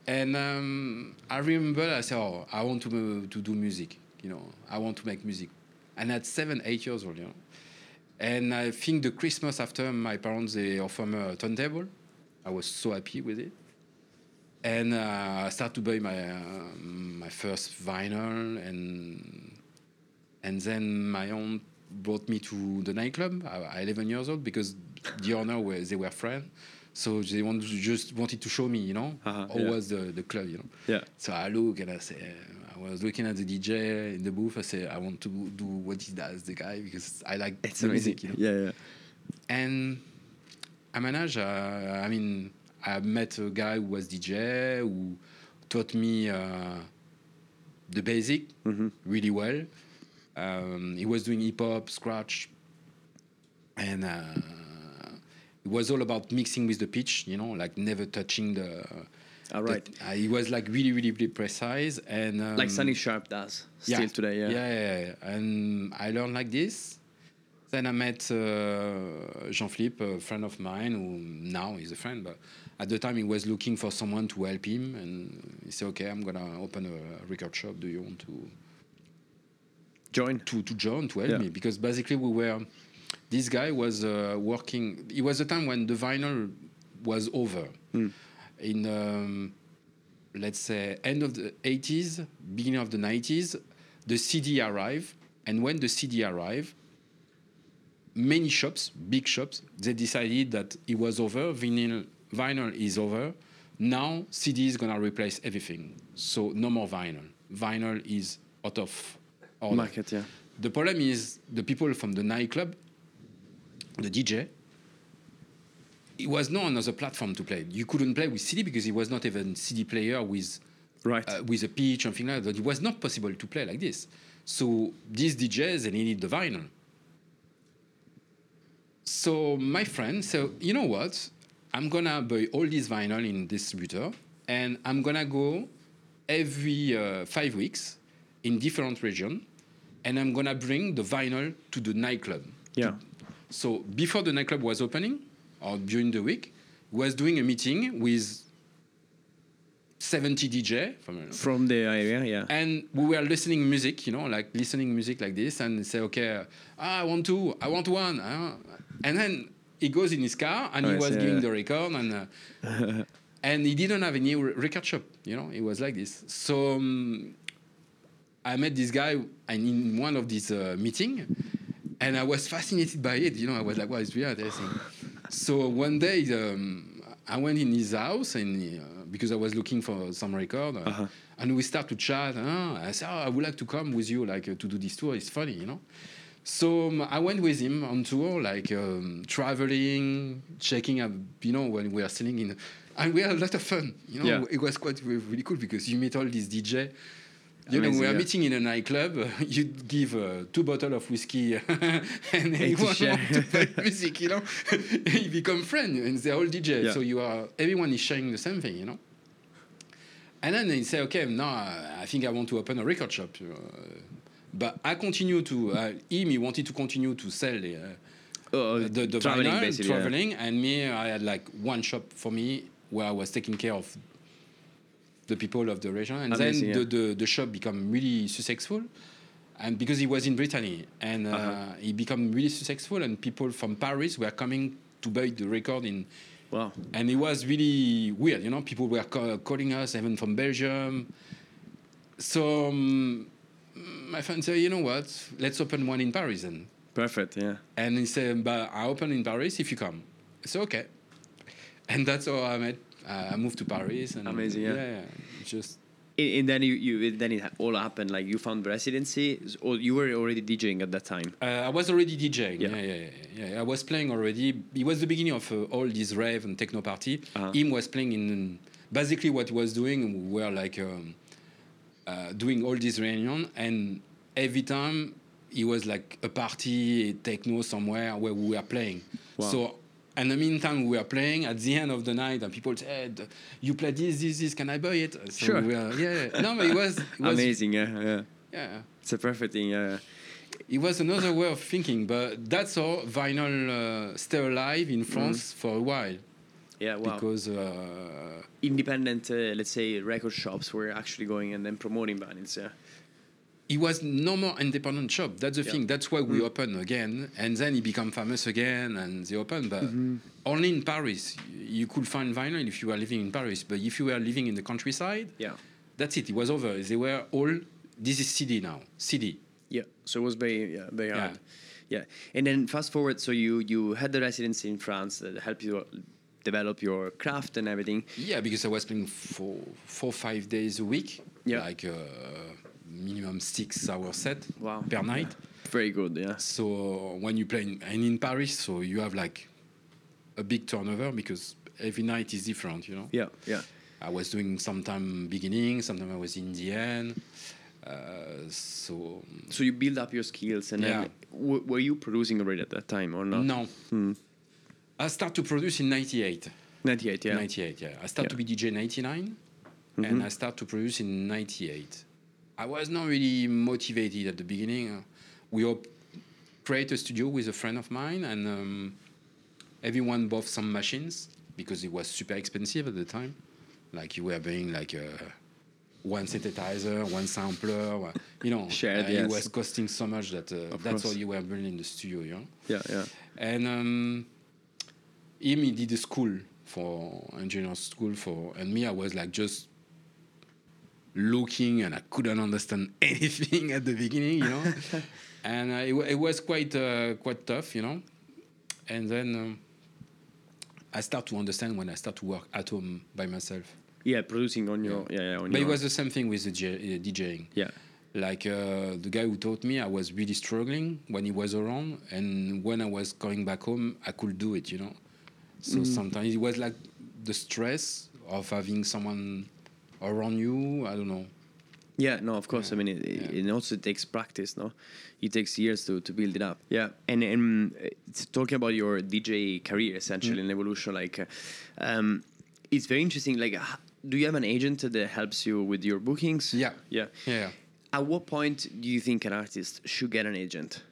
B: And um, I remember I said, oh, I want to, to do music, you know, I want to make music. And at seven, eight years old, you know. And I think the Christmas after my parents, they offered me a turntable. I was so happy with it. And uh, I started to buy my, uh, my first vinyl and, and then my aunt brought me to the nightclub. I, 11 years old because the owner were they were friends. So they wanted to just wanted to show me, you know, uh-huh, how yeah. was the, the club, you know.
A: Yeah.
B: So I look and I say, was looking at the DJ in the booth. I said, I want to do what he does, the guy, because I like
A: it's
B: the music, you know.
A: Yeah, yeah.
B: And I managed. Uh, I mean, I met a guy who was DJ who taught me uh, the basic mm-hmm. really well. Um, he was doing hip hop, scratch, and uh, it was all about mixing with the pitch, you know, like never touching the.
A: All right.
B: The, uh, he was like really, really, really precise, and um,
A: like Sonny Sharp does still
B: yeah,
A: today. Yeah.
B: yeah. Yeah, yeah, And I learned like this. Then I met uh, Jean Philippe, a friend of mine, who now is a friend, but at the time he was looking for someone to help him, and he said, "Okay, I'm gonna open a record shop. Do you want to?"
A: join
B: to, to join to help yeah. me because basically we were this guy was uh, working it was a time when the vinyl was over mm. In um, let's say end of the 80s beginning of the 90s the cd arrived and when the cd arrived many shops big shops they decided that it was over vinyl vinyl is over now cd is going to replace everything so no more vinyl vinyl is out of
A: order. Market, yeah.
B: The problem is the people from the nightclub, the DJ, it was no another platform to play. You couldn't play with CD because it was not even CD player with
A: right
B: uh, with a pitch and things like that. It was not possible to play like this. So these DJs they needed the vinyl. So my friend said, you know what? I'm gonna buy all this vinyl in distributor, and I'm gonna go every uh, five weeks in different region, and I'm gonna bring the vinyl to the nightclub.
A: Yeah.
B: So before the nightclub was opening, or during the week, was doing a meeting with 70 DJ
A: from, from the area, yeah.
B: And we were listening music, you know, like listening music like this, and say, okay, ah, I want two, I want one, uh, and then he goes in his car and oh, he was yeah, giving the record and. Uh, and he didn't have any record shop, you know. It was like this. So um, I met this guy in one of these uh, meeting, and I was fascinated by it. You know, I was like, "Wow, it's really interesting." So one day, um, I went in his house, and uh, because I was looking for some record, uh, uh-huh. and we start to chat. Uh, I said, oh, "I would like to come with you, like uh, to do this tour. It's funny, you know." So um, I went with him on tour, like um, traveling, checking up. You know, when we are sitting in, and we had a lot of fun. You know, yeah. it was quite really cool because you meet all these DJ you know, we are yeah. meeting in a nightclub. You give uh, two bottles of whiskey, and everyone want to play music. You know, you become friends, and they're all DJ. Yeah. So you are everyone is sharing the same thing. You know. And then they say, okay, now I think I want to open a record shop. Uh, but I continue to uh, him. He wanted to continue to sell the. Uh,
A: uh the, the traveling, vinyl,
B: traveling, yeah. and me, I had like one shop for me where I was taking care of the people of the region. And Amazing, then yeah. the, the, the, shop become really successful. And because he was in Brittany, and uh, uh-huh. he become really successful, and people from Paris were coming to buy the record in.
A: Wow!
B: And it was really weird, you know. People were ca- calling us, even from Belgium. So um, my friend said, "You know what? Let's open one in Paris." And
A: perfect, yeah.
B: And he said, "But I open in Paris if you come." So okay, and that's how I met uh, I moved to Paris. And
A: Amazing, yeah.
B: yeah. Just
A: And then you, you then it all happened. Like you found residency, or you were already DJing at that time.
B: Uh, I was already DJing. Yeah. Yeah, yeah, yeah, yeah. I was playing already. It was the beginning of uh, all this rave and techno party. Uh-huh. Him was playing in basically what he was doing. We were like um, uh, doing all this reunion, and every time it was like a party techno somewhere where we were playing. Wow. So and the meantime, we were playing at the end of the night, and people said, "You play this, this, this. Can I buy it?"
A: So sure.
B: We were, yeah. No, but it was, it was
A: amazing. Yeah, yeah.
B: Yeah.
A: It's a perfect thing. Yeah.
B: It was another way of thinking, but that's how vinyl uh, stay alive in France mm. for a while.
A: Yeah, wow.
B: Because uh,
A: independent, uh, let's say, record shops were actually going and then promoting vinyls. Yeah
B: he was no more independent shop. That's the yeah. thing. That's why we mm. open again, and then he become famous again, and they open. But mm-hmm. only in Paris, you could find vinyl if you were living in Paris. But if you were living in the countryside,
A: yeah,
B: that's it. It was over. They were all. This is CD now. CD.
A: Yeah. So it was very yeah very hard. Yeah. yeah. And then fast forward, so you you had the residency in France that helped you develop your craft and everything.
B: Yeah, because I was playing for four five days a week. Yeah. Like. Uh, minimum six hour set wow. per night.
A: Yeah. Very good, yeah.
B: So when you play in, and in Paris, so you have like a big turnover because every night is different, you know.
A: Yeah, yeah.
B: I was doing sometime beginning, sometime I was in the end. Uh, so
A: so you build up your skills and yeah. then w- were you producing already at that time or not?
B: No. Hmm. I start to produce in 98.
A: 98, yeah.
B: 98, yeah. I start yeah. to be DJ in 89 mm-hmm. and I start to produce in 98. I was not really motivated at the beginning. we op- create a studio with a friend of mine, and um, everyone bought some machines because it was super expensive at the time. Like you were buying like a, uh, one synthesizer, one sampler, you know.
A: Shared, uh,
B: yes. It was costing so much that uh, that's course. all you were building in the studio, you know?
A: Yeah, yeah.
B: And um, him, he did a school for engineering school for, and me, I was like just looking and I couldn't understand anything at the beginning, you know. and uh, it, it, was quite uh, quite tough, you know. And then um, I start to understand when I start to work at home by myself.
A: Yeah, producing on your yeah, yeah, yeah
B: on but it was the same thing with the uh, DJing.
A: Yeah.
B: Like uh, the guy who taught me, I was really struggling when he was around, and when I was going back home, I could do it, you know. So mm. sometimes it was like the stress of having someone around you. I don't know.
A: Yeah, no, of course. Yeah. I mean, it, yeah. it, also takes practice, no? It takes years to, to build it up. Yeah, and and talking about your DJ career, essentially, mm. and evolution, like, um, it's very interesting. Like, do you have an agent that helps you with your bookings?
B: Yeah,
A: yeah,
B: yeah.
A: At what point do you think an artist should get an agent?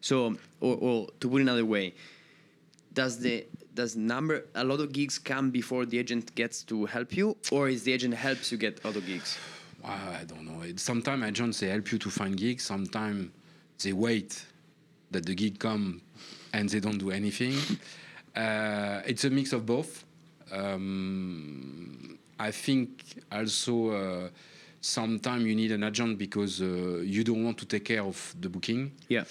A: So, or, or to put another way, does the does number a lot of gigs come before the agent gets to help you, or is the agent helps you get other gigs?
B: I don't know. Sometimes agents they help you to find gigs. Sometimes they wait that the gig come and they don't do anything. uh, it's a mix of both. Um, I think also uh, sometimes you need an agent because uh, you don't want to take care of the booking.
A: Yeah.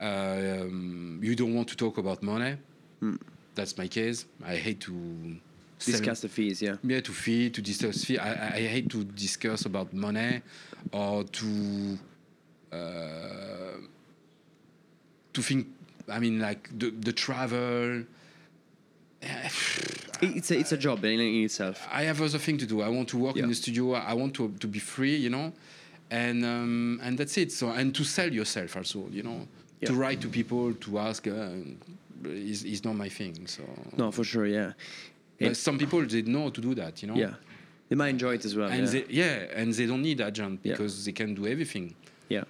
B: Um, you don't want to talk about money. Mm that's my case. I hate to
A: discuss the fees. Yeah.
B: Yeah, to fee to discuss fee. I, I hate to discuss about money or to uh, to think. I mean, like the the travel.
A: It's a, it's a job in, in itself.
B: I have other thing to do. I want to work yeah. in the studio. I want to to be free, you know, and um, and that's it. So and to sell yourself also, you know, yeah. to write to people to ask. Uh, is, is not my thing. So
A: no, for sure, yeah.
B: But some people they know to do that, you know.
A: Yeah, they might enjoy it as well.
B: And
A: yeah,
B: they, yeah and they don't need agent because yeah. they can do everything.
A: Yeah.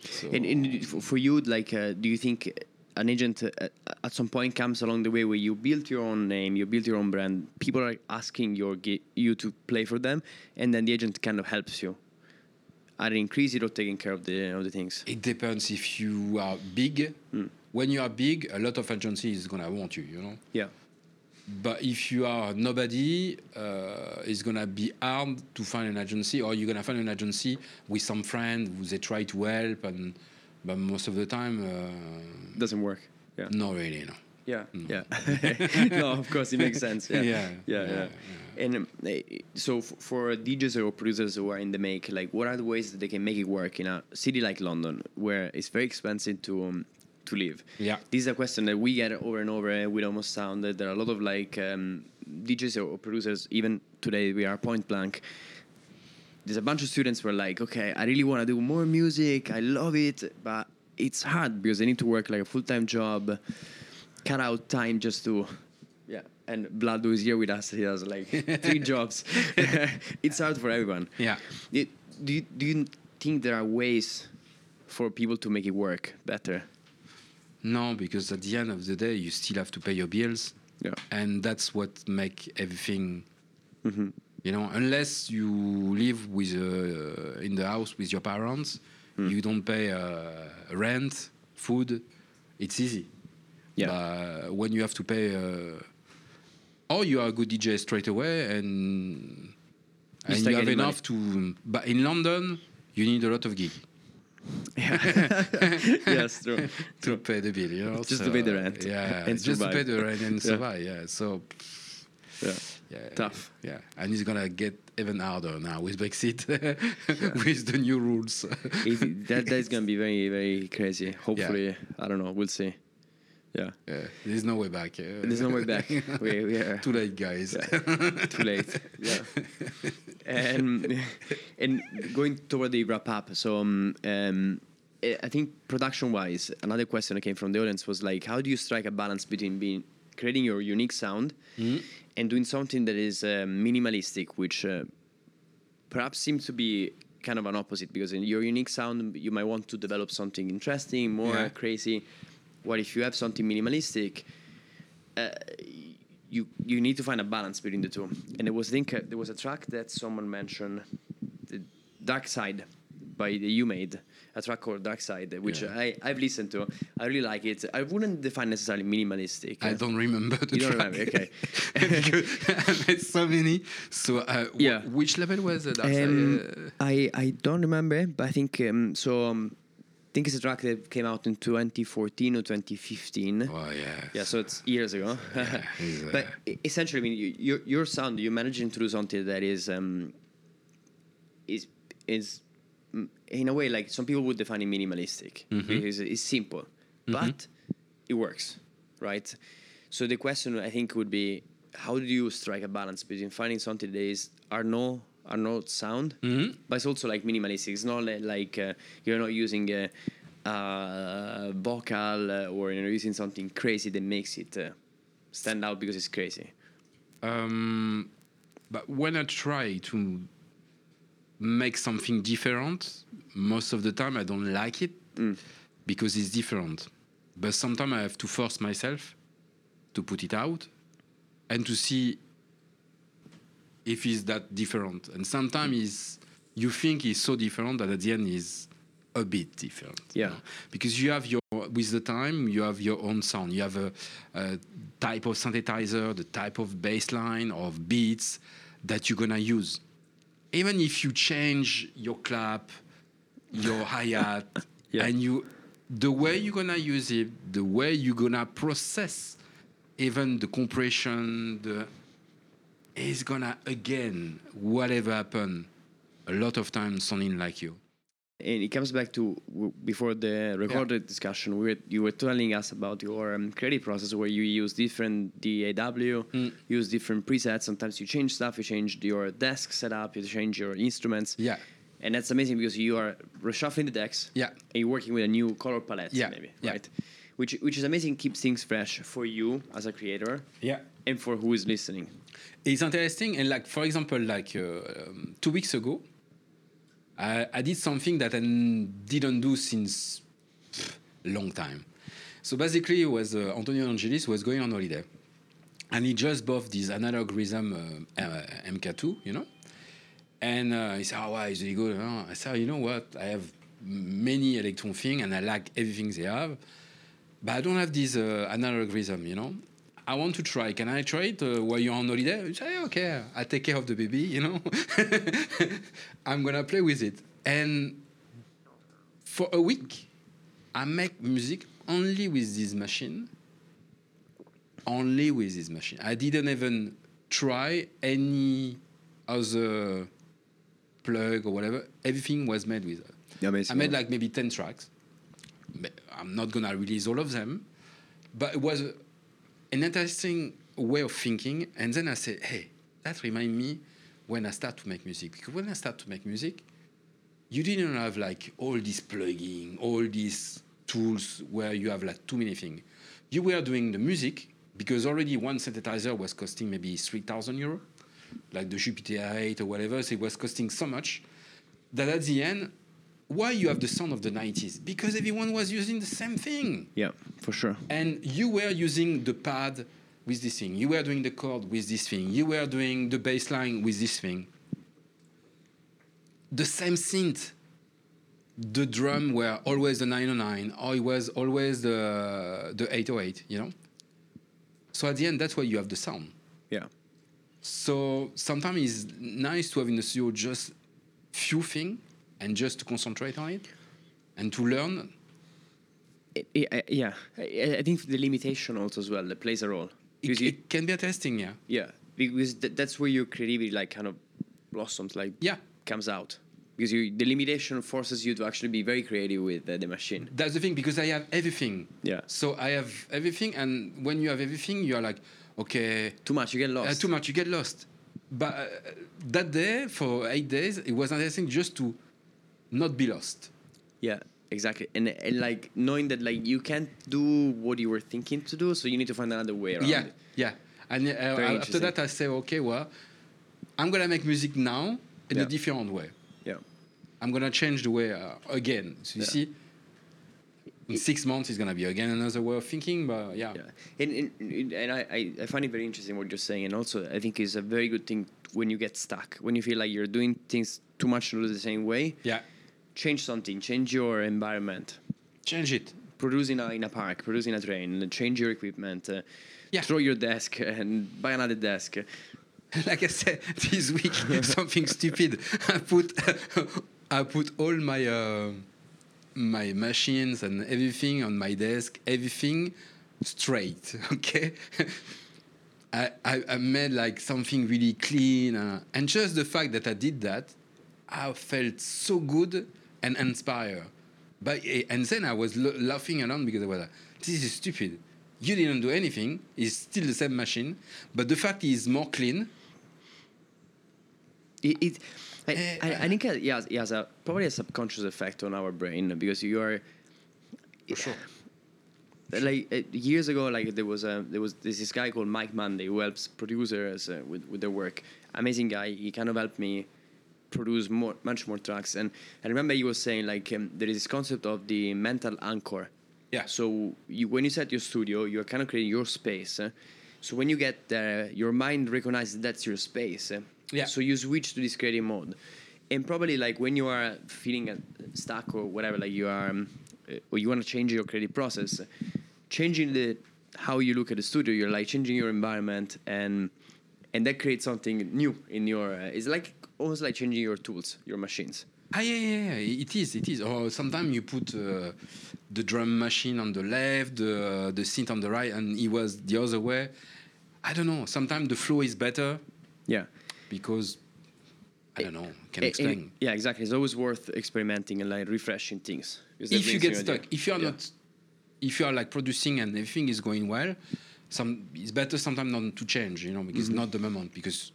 A: So. And, and for you, like, uh, do you think an agent uh, at some point comes along the way where you build your own name, you build your own brand, people are asking your you to play for them, and then the agent kind of helps you, either increase it or taking care of the of the things.
B: It depends if you are big. Mm when you are big, a lot of agencies is gonna want you, you know.
A: Yeah.
B: But if you are nobody, uh, it's gonna be hard to find an agency, or you're gonna find an agency with some friend who they try to help, and but most of the time, uh,
A: doesn't work.
B: Yeah. Not really, no.
A: Yeah, mm. yeah. no, of course it makes sense. Yeah, yeah, yeah. yeah, yeah. And um, so for DJs or producers who are in the make, like, what are the ways that they can make it work in a city like London, where it's very expensive to um, to live?
B: Yeah,
A: this is a question that we get over and over eh, with almost sound. That there are a lot of like um, DJs or producers. Even today, we are point blank there's a bunch of students who are like, okay, I really want to do more music. I love it, but it's hard because they need to work like a full time job, cut out time just to. Yeah, and Vlad is here with us, he has like three jobs. it's hard for everyone.
B: Yeah.
A: It, do you, do you think there are ways for people to make it work better?
B: No, because at the end of the day, you still have to pay your bills.
A: Yeah.
B: And that's what make everything. Mm-hmm. You know, unless you live with uh, in the house with your parents, Mm. You don't pay uh, rent, food. It's easy.
A: Yeah.
B: But when you have to pay, uh, or you are a good DJ straight away, and you and you have enough money. to. But in London, you need a lot of gig.
A: Yeah. yes, true.
B: to pay the bill, you know.
A: Just so, to pay the rent.
B: Yeah, and just survive. to pay the rent and survive. yeah. yeah. So.
A: Yeah. yeah. Tough.
B: Yeah, and it's gonna get even harder now with Brexit, with the new rules.
A: it, that that is gonna be very very crazy. Hopefully, yeah. I don't know. We'll see. Yeah.
B: yeah. There's no way back.
A: Yeah. There's no way back. we, we are
B: too late, guys.
A: Yeah. too late. Yeah. and and going toward the wrap up. So um, um, I think production wise, another question that came from the audience was like, how do you strike a balance between being creating your unique sound mm-hmm. and doing something that is uh, minimalistic, which uh, perhaps seems to be kind of an opposite because in your unique sound you might want to develop something interesting, more yeah. crazy. What if you have something minimalistic? Uh, you you need to find a balance between the two. And there was think uh, there was a track that someone mentioned, the Dark Side by the You Made a track called Dark Side, which yeah. I, I've listened to. I really like it. I wouldn't define necessarily minimalistic.
B: I don't remember the
A: you
B: track.
A: don't remember, okay.
B: I made so many. So, uh, yeah. Which level was it? Um, Side?
A: I, I don't remember, but I think um, so. Um, think it's a track that came out in 2014 or 2015.
B: Oh yeah.
A: Yeah, so it's years ago. Yeah, but essentially, I mean, you, your your sound, you're managing to do something that is um, is is in a way, like some people would define it minimalistic mm-hmm. because it's simple, mm-hmm. but it works, right? So the question I think would be, how do you strike a balance between finding something that is are no are not sound, mm-hmm. but it's also like minimalistic. It's not like uh, you're not using a, a vocal uh, or you're using something crazy that makes it uh, stand out because it's crazy.
B: Um, but when I try to make something different, most of the time I don't like it mm. because it's different. But sometimes I have to force myself to put it out and to see if it's that different. And sometimes mm. you think it's so different that at the end is a bit different.
A: Yeah.
B: You know? Because you have your with the time you have your own sound. You have a, a type of synthesizer, the type of bass line of beats that you're gonna use even if you change your clap, your hi hat, yeah. and you, the way you're gonna use it, the way you're gonna process, even the compression, the, is gonna again, whatever happen, a lot of times sounding like you
A: and it comes back to before the recorded yeah. discussion we were, you were telling us about your um, creative process where you use different DAW, mm. use different presets. Sometimes you change stuff, you change your desk setup, you change your instruments.
B: Yeah.
A: And that's amazing because you are reshuffling the decks.
B: Yeah.
A: And you're working with a new color palette, yeah. maybe, yeah. right? Which, which is amazing, keeps things fresh for you as a creator.
B: Yeah.
A: And for who is listening.
B: It's interesting. And like, for example, like uh, um, two weeks ago, I, I did something that I didn't do since a long time. So basically, it was uh, Antonio Angelis was going on holiday, and he just bought this Analog Rytm uh, uh, MK2, you know. And uh, he said, "Oh, wow, is really good." I said, "You know what? I have many Elektron things, and I like everything they have, but I don't have this uh, Analog Rytm, you know." I want to try. Can I try it uh, while you're on holiday? You say, okay, I take care of the baby, you know. I'm gonna play with it. And for a week, I make music only with this machine. only with this machine. I didn't even try any other plug or whatever. Everything was made with. Yeah, I made like maybe ten tracks. I'm not gonna release all of them, but it was an interesting way of thinking. And then I said, hey, that reminds me when I start to make music. Because when I start to make music, you didn't have like all this plugging, all these tools where you have like too many things. You were doing the music because already one synthesizer was costing maybe 3,000 euro, like the Jupiter 8 or whatever. So it was costing so much that at the end, why you have the sound of the 90s? Because everyone was using the same thing.
A: Yeah, for sure.
B: And you were using the pad with this thing. You were doing the chord with this thing. You were doing the bass line with this thing. The same synth. The drum were always the 909, or it was always the the 808. You know. So at the end, that's why you have the sound.
A: Yeah.
B: So sometimes it's nice to have in the studio just few things and just to concentrate on it and to learn.
A: Yeah, I, think the limitation also as well that plays a role.
B: It, it, can be a testing, yeah.
A: Yeah, because th- that's where your creativity like kind of blossoms, like
B: yeah,
A: comes out. Because you, the limitation forces you to actually be very creative with uh, the machine.
B: That's the thing because I have everything.
A: Yeah.
B: So I have everything, and when you have everything, you are like, okay.
A: Too much, you get lost.
B: Uh, too much, you get lost. But uh, that day, for eight days, it was interesting just to not be lost.
A: Yeah, exactly. And, and like knowing that like you can't do what you were thinking to do, so you need to find another way around.
B: Yeah,
A: it.
B: yeah. And uh, after that, I say, okay, well, I'm gonna make music now in yeah. a different way.
A: Yeah.
B: I'm gonna change the way uh, again. So you yeah. see, in six months it's gonna be again another way of thinking. But yeah.
A: yeah. And and, and I, I find it very interesting what you're saying, and also I think it's a very good thing when you get stuck, when you feel like you're doing things too much the same way.
B: Yeah
A: change something, change your environment.
B: Change it.
A: Produce in a, in a park, produce in a train, change your equipment, uh, yeah. throw your desk and buy another desk.
B: like I said this week, something stupid. I put I put all my uh, my machines and everything on my desk, everything straight. Okay. I, I, I, made like something really clean, uh, and just the fact that I did that, I felt so good and inspire. But eh, and then I was laughing around because I was like, "This is stupid. You didn't do anything. It's still the same machine, but the fact is more clean."
A: It, it I, uh, I, I, think it has, it has a probably a subconscious effect on our brain because you are.
B: For sure.
A: Like uh, years ago, like there was a there was this guy called Mike Monday who helps producers uh, with with their work. Amazing guy. He kind of helped me produce more, much more tracks. And I remember you were saying like um, there is this concept of the mental anchor.
B: Yeah.
A: So you, when you set your studio, you're kind of creating your space. Uh, so when you get there, your mind recognizes that's your space. Uh,
B: yeah.
A: So you switch to this creative mode, and probably like when you are feeling uh, stuck or whatever, like you are, um, uh, or you want to change your creative process, changing the how you look at the studio, you're like changing your environment and and that creates something new in your. Uh, it's like almost like changing your tools, your machines.
B: Ah yeah, yeah, yeah. it is, it is. Or sometimes you put uh, the drum machine on the left, the the synth on the right, and it was the other way. I don't know. Sometimes the flow is better.
A: Yeah.
B: Because I don't know. Can it, explain? It,
A: yeah, exactly. It's always worth experimenting and like refreshing things.
B: If you get stuck, idea. if you are yeah. not, if you are like producing and everything is going well, some it's better sometimes not to change. You know, because mm -hmm. not the moment because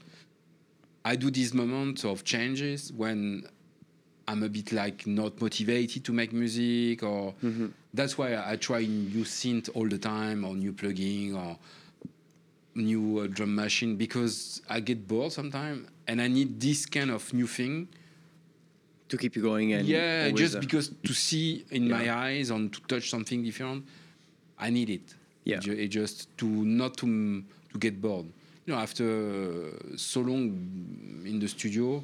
B: I do these moments of changes when I'm a bit like not motivated to make music, or mm-hmm. that's why I, try new synth all the time, or new plugin, or new uh, drum machine because I get bored sometimes, and I need this kind of new thing
A: to keep you going. And
B: yeah, just uh, because to see in yeah. my eyes and to touch something different, I need it.
A: Yeah,
B: it just to not to to get bored you know, after so long in the studio,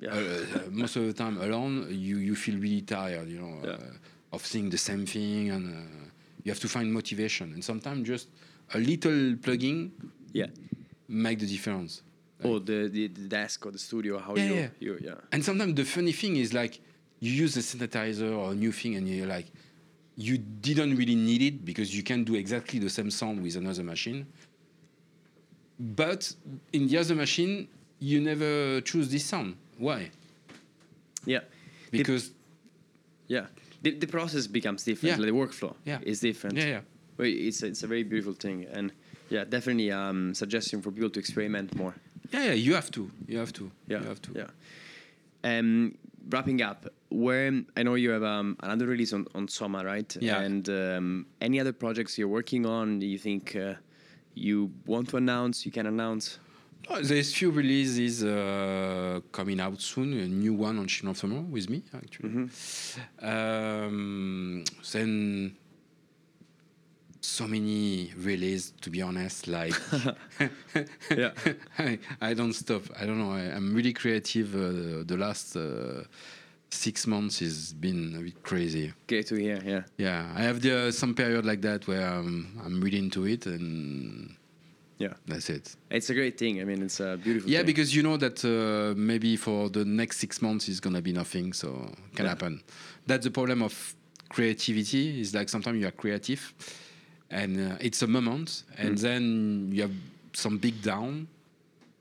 B: yeah. uh, most of the time alone, you, you feel really tired, you know, yeah. uh, of seeing the same thing, and uh, you have to find motivation. And sometimes just a little plugging,
A: yeah,
B: make the difference.
A: Like, oh, the, the, the desk or the studio, how yeah, you, yeah. you, yeah.
B: And sometimes the funny thing is like you use a synthesizer or a new thing, and you're like, you didn't really need it because you can do exactly the same sound with another machine. But in the other machine, you never choose this sound. Why?
A: Yeah.
B: Because.
A: The, yeah. The, the process becomes different. Yeah. Like the workflow
B: yeah.
A: is different.
B: Yeah, yeah.
A: It's, it's a very beautiful thing. And yeah, definitely um, suggestion for people to experiment more.
B: Yeah, yeah, you have to. You have to.
A: Yeah.
B: You have to.
A: Yeah. Um, wrapping up, where I know you have um, another release on, on Soma, right?
B: Yeah.
A: And um, any other projects you're working on? You think uh, you want to announce? You can announce.
B: Oh, there's few releases uh, coming out soon. A new one on Soma with me, actually. Mm-hmm. Um, then so many releases, to be honest. Like,
A: yeah,
B: I, I, don't stop. I don't know. I, am really creative. Uh, the last uh, six months has been a bit crazy.
A: Great to hear. Yeah.
B: Yeah, I have the, some period like that where I'm, I'm really into it and.
A: Yeah,
B: that's it.
A: It's a great thing. I mean, it's a beautiful.
B: Yeah,
A: thing.
B: because you know that uh, maybe for the next six months it's gonna be nothing, so can yeah. happen. That's the problem of creativity. Is like sometimes you are creative, and uh, it's a moment, and mm. then you have some big down,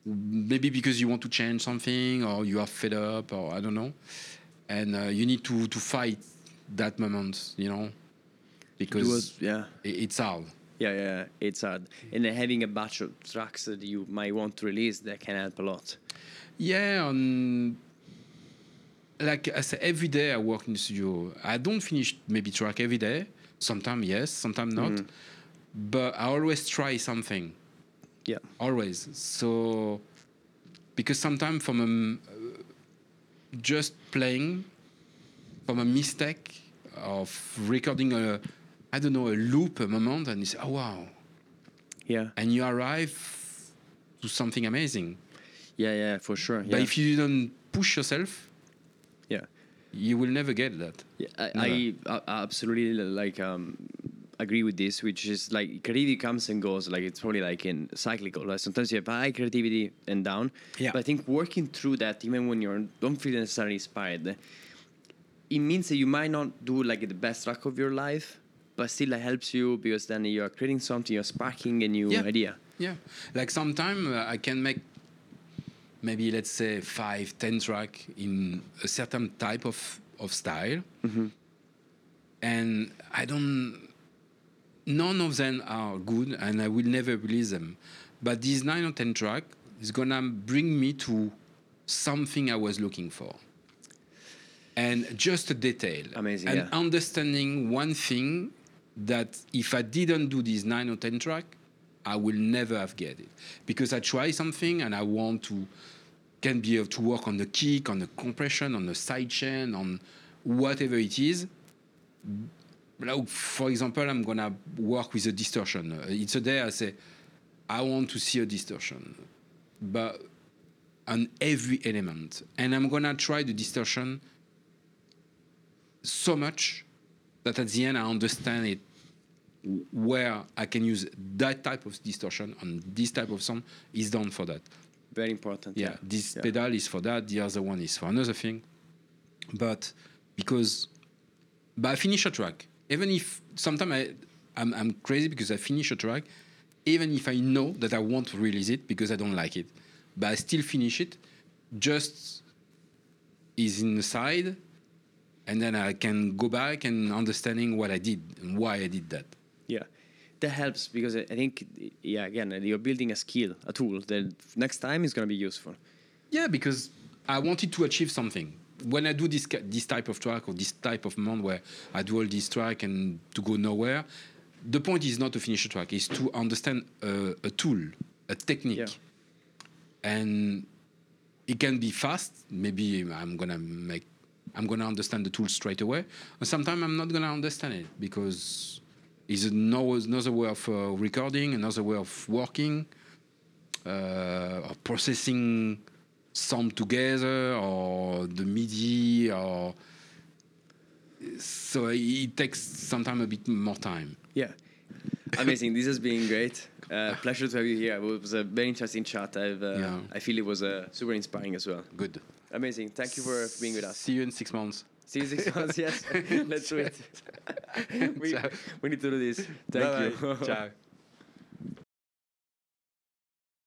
B: maybe because you want to change something or you are fed up or I don't know, and uh, you need to to fight that moment, you know, because
A: yeah,
B: it, it's hard.
A: Yeah, yeah, it's hard, and having a batch of tracks that you might want to release that can help a lot.
B: Yeah, um, like I say, every day I work in the studio. I don't finish maybe track every day Sometimes yes, sometimes not. Mm. But I always try something.
A: Yeah.
B: Always. So because sometimes from a, just playing from a mistake of recording a I don't know a loop a moment and you say oh wow.
A: Yeah.
B: And you arrive to something amazing.
A: Yeah yeah for sure
B: but if you don't push yourself
A: yeah.
B: you will never get that.
A: Yeah, I, I, I absolutely like um, agree with this, which is like creativity comes and goes. Like it's probably like in cyclical. Like Sometimes you have high creativity and down.
B: Yeah.
A: But I think working through that, even when you don't feel necessarily inspired, it means that you might not do like the best track of your life, but still it helps you because then you are creating something, you're sparking a new
B: yeah.
A: idea.
B: Yeah. Like sometimes uh, I can make maybe let's say five, ten track in a certain type of of style,
A: mm-hmm.
B: and I don't. None of them are good, and I will never release them. But this nine or ten track is gonna bring me to something I was looking for, and just a detail,
A: amazing,
B: and
A: yeah.
B: understanding one thing that if I didn't do this nine or ten track, I will never have get it because I try something and I want to can be able to work on the kick, on the compression, on the side chain, on whatever it is. Like for example, I'm gonna work with a distortion. Uh, it's a day I say, I want to see a distortion, but on every element, and I'm gonna try the distortion so much that at the end I understand it where I can use that type of distortion on this type of sound is done for that.
A: Very important.
B: Yeah,
A: yeah.
B: this
A: yeah.
B: pedal is for that. The other one is for another thing. But because, but I finish a track. Even if sometimes I, I'm, I'm crazy because I finish a track, even if I know that I want to release it because I don't like it, but I still finish it. Just is inside, and then I can go back and understanding what I did and why I did that.
A: Yeah that helps because I think, yeah, again, you're building a skill, a tool that next time is going to be useful.
B: Yeah, because I wanted to achieve something. When I do this this type of track or this type of month where I do all this track and to go nowhere, the point is not to finish a track; is to understand a, a tool, a technique,
A: yeah.
B: and it can be fast. Maybe I'm gonna make, I'm gonna understand the tool straight away. Sometimes I'm not gonna understand it because is another way of uh, recording, another way of working, uh, or processing some together, or the MIDI, or so it takes sometimes a bit more time.
A: Yeah. Amazing. This has been great. Uh, pleasure to have you here. It was a very interesting chat. I've, uh, yeah. I feel it was uh, super inspiring as well.
B: Good.
A: Amazing. Thank you for being with us.
B: See you in six months.
A: See you in six months. Yes. Let's do it. we, we need to do this. Thank Bye-bye. you.
B: Ciao.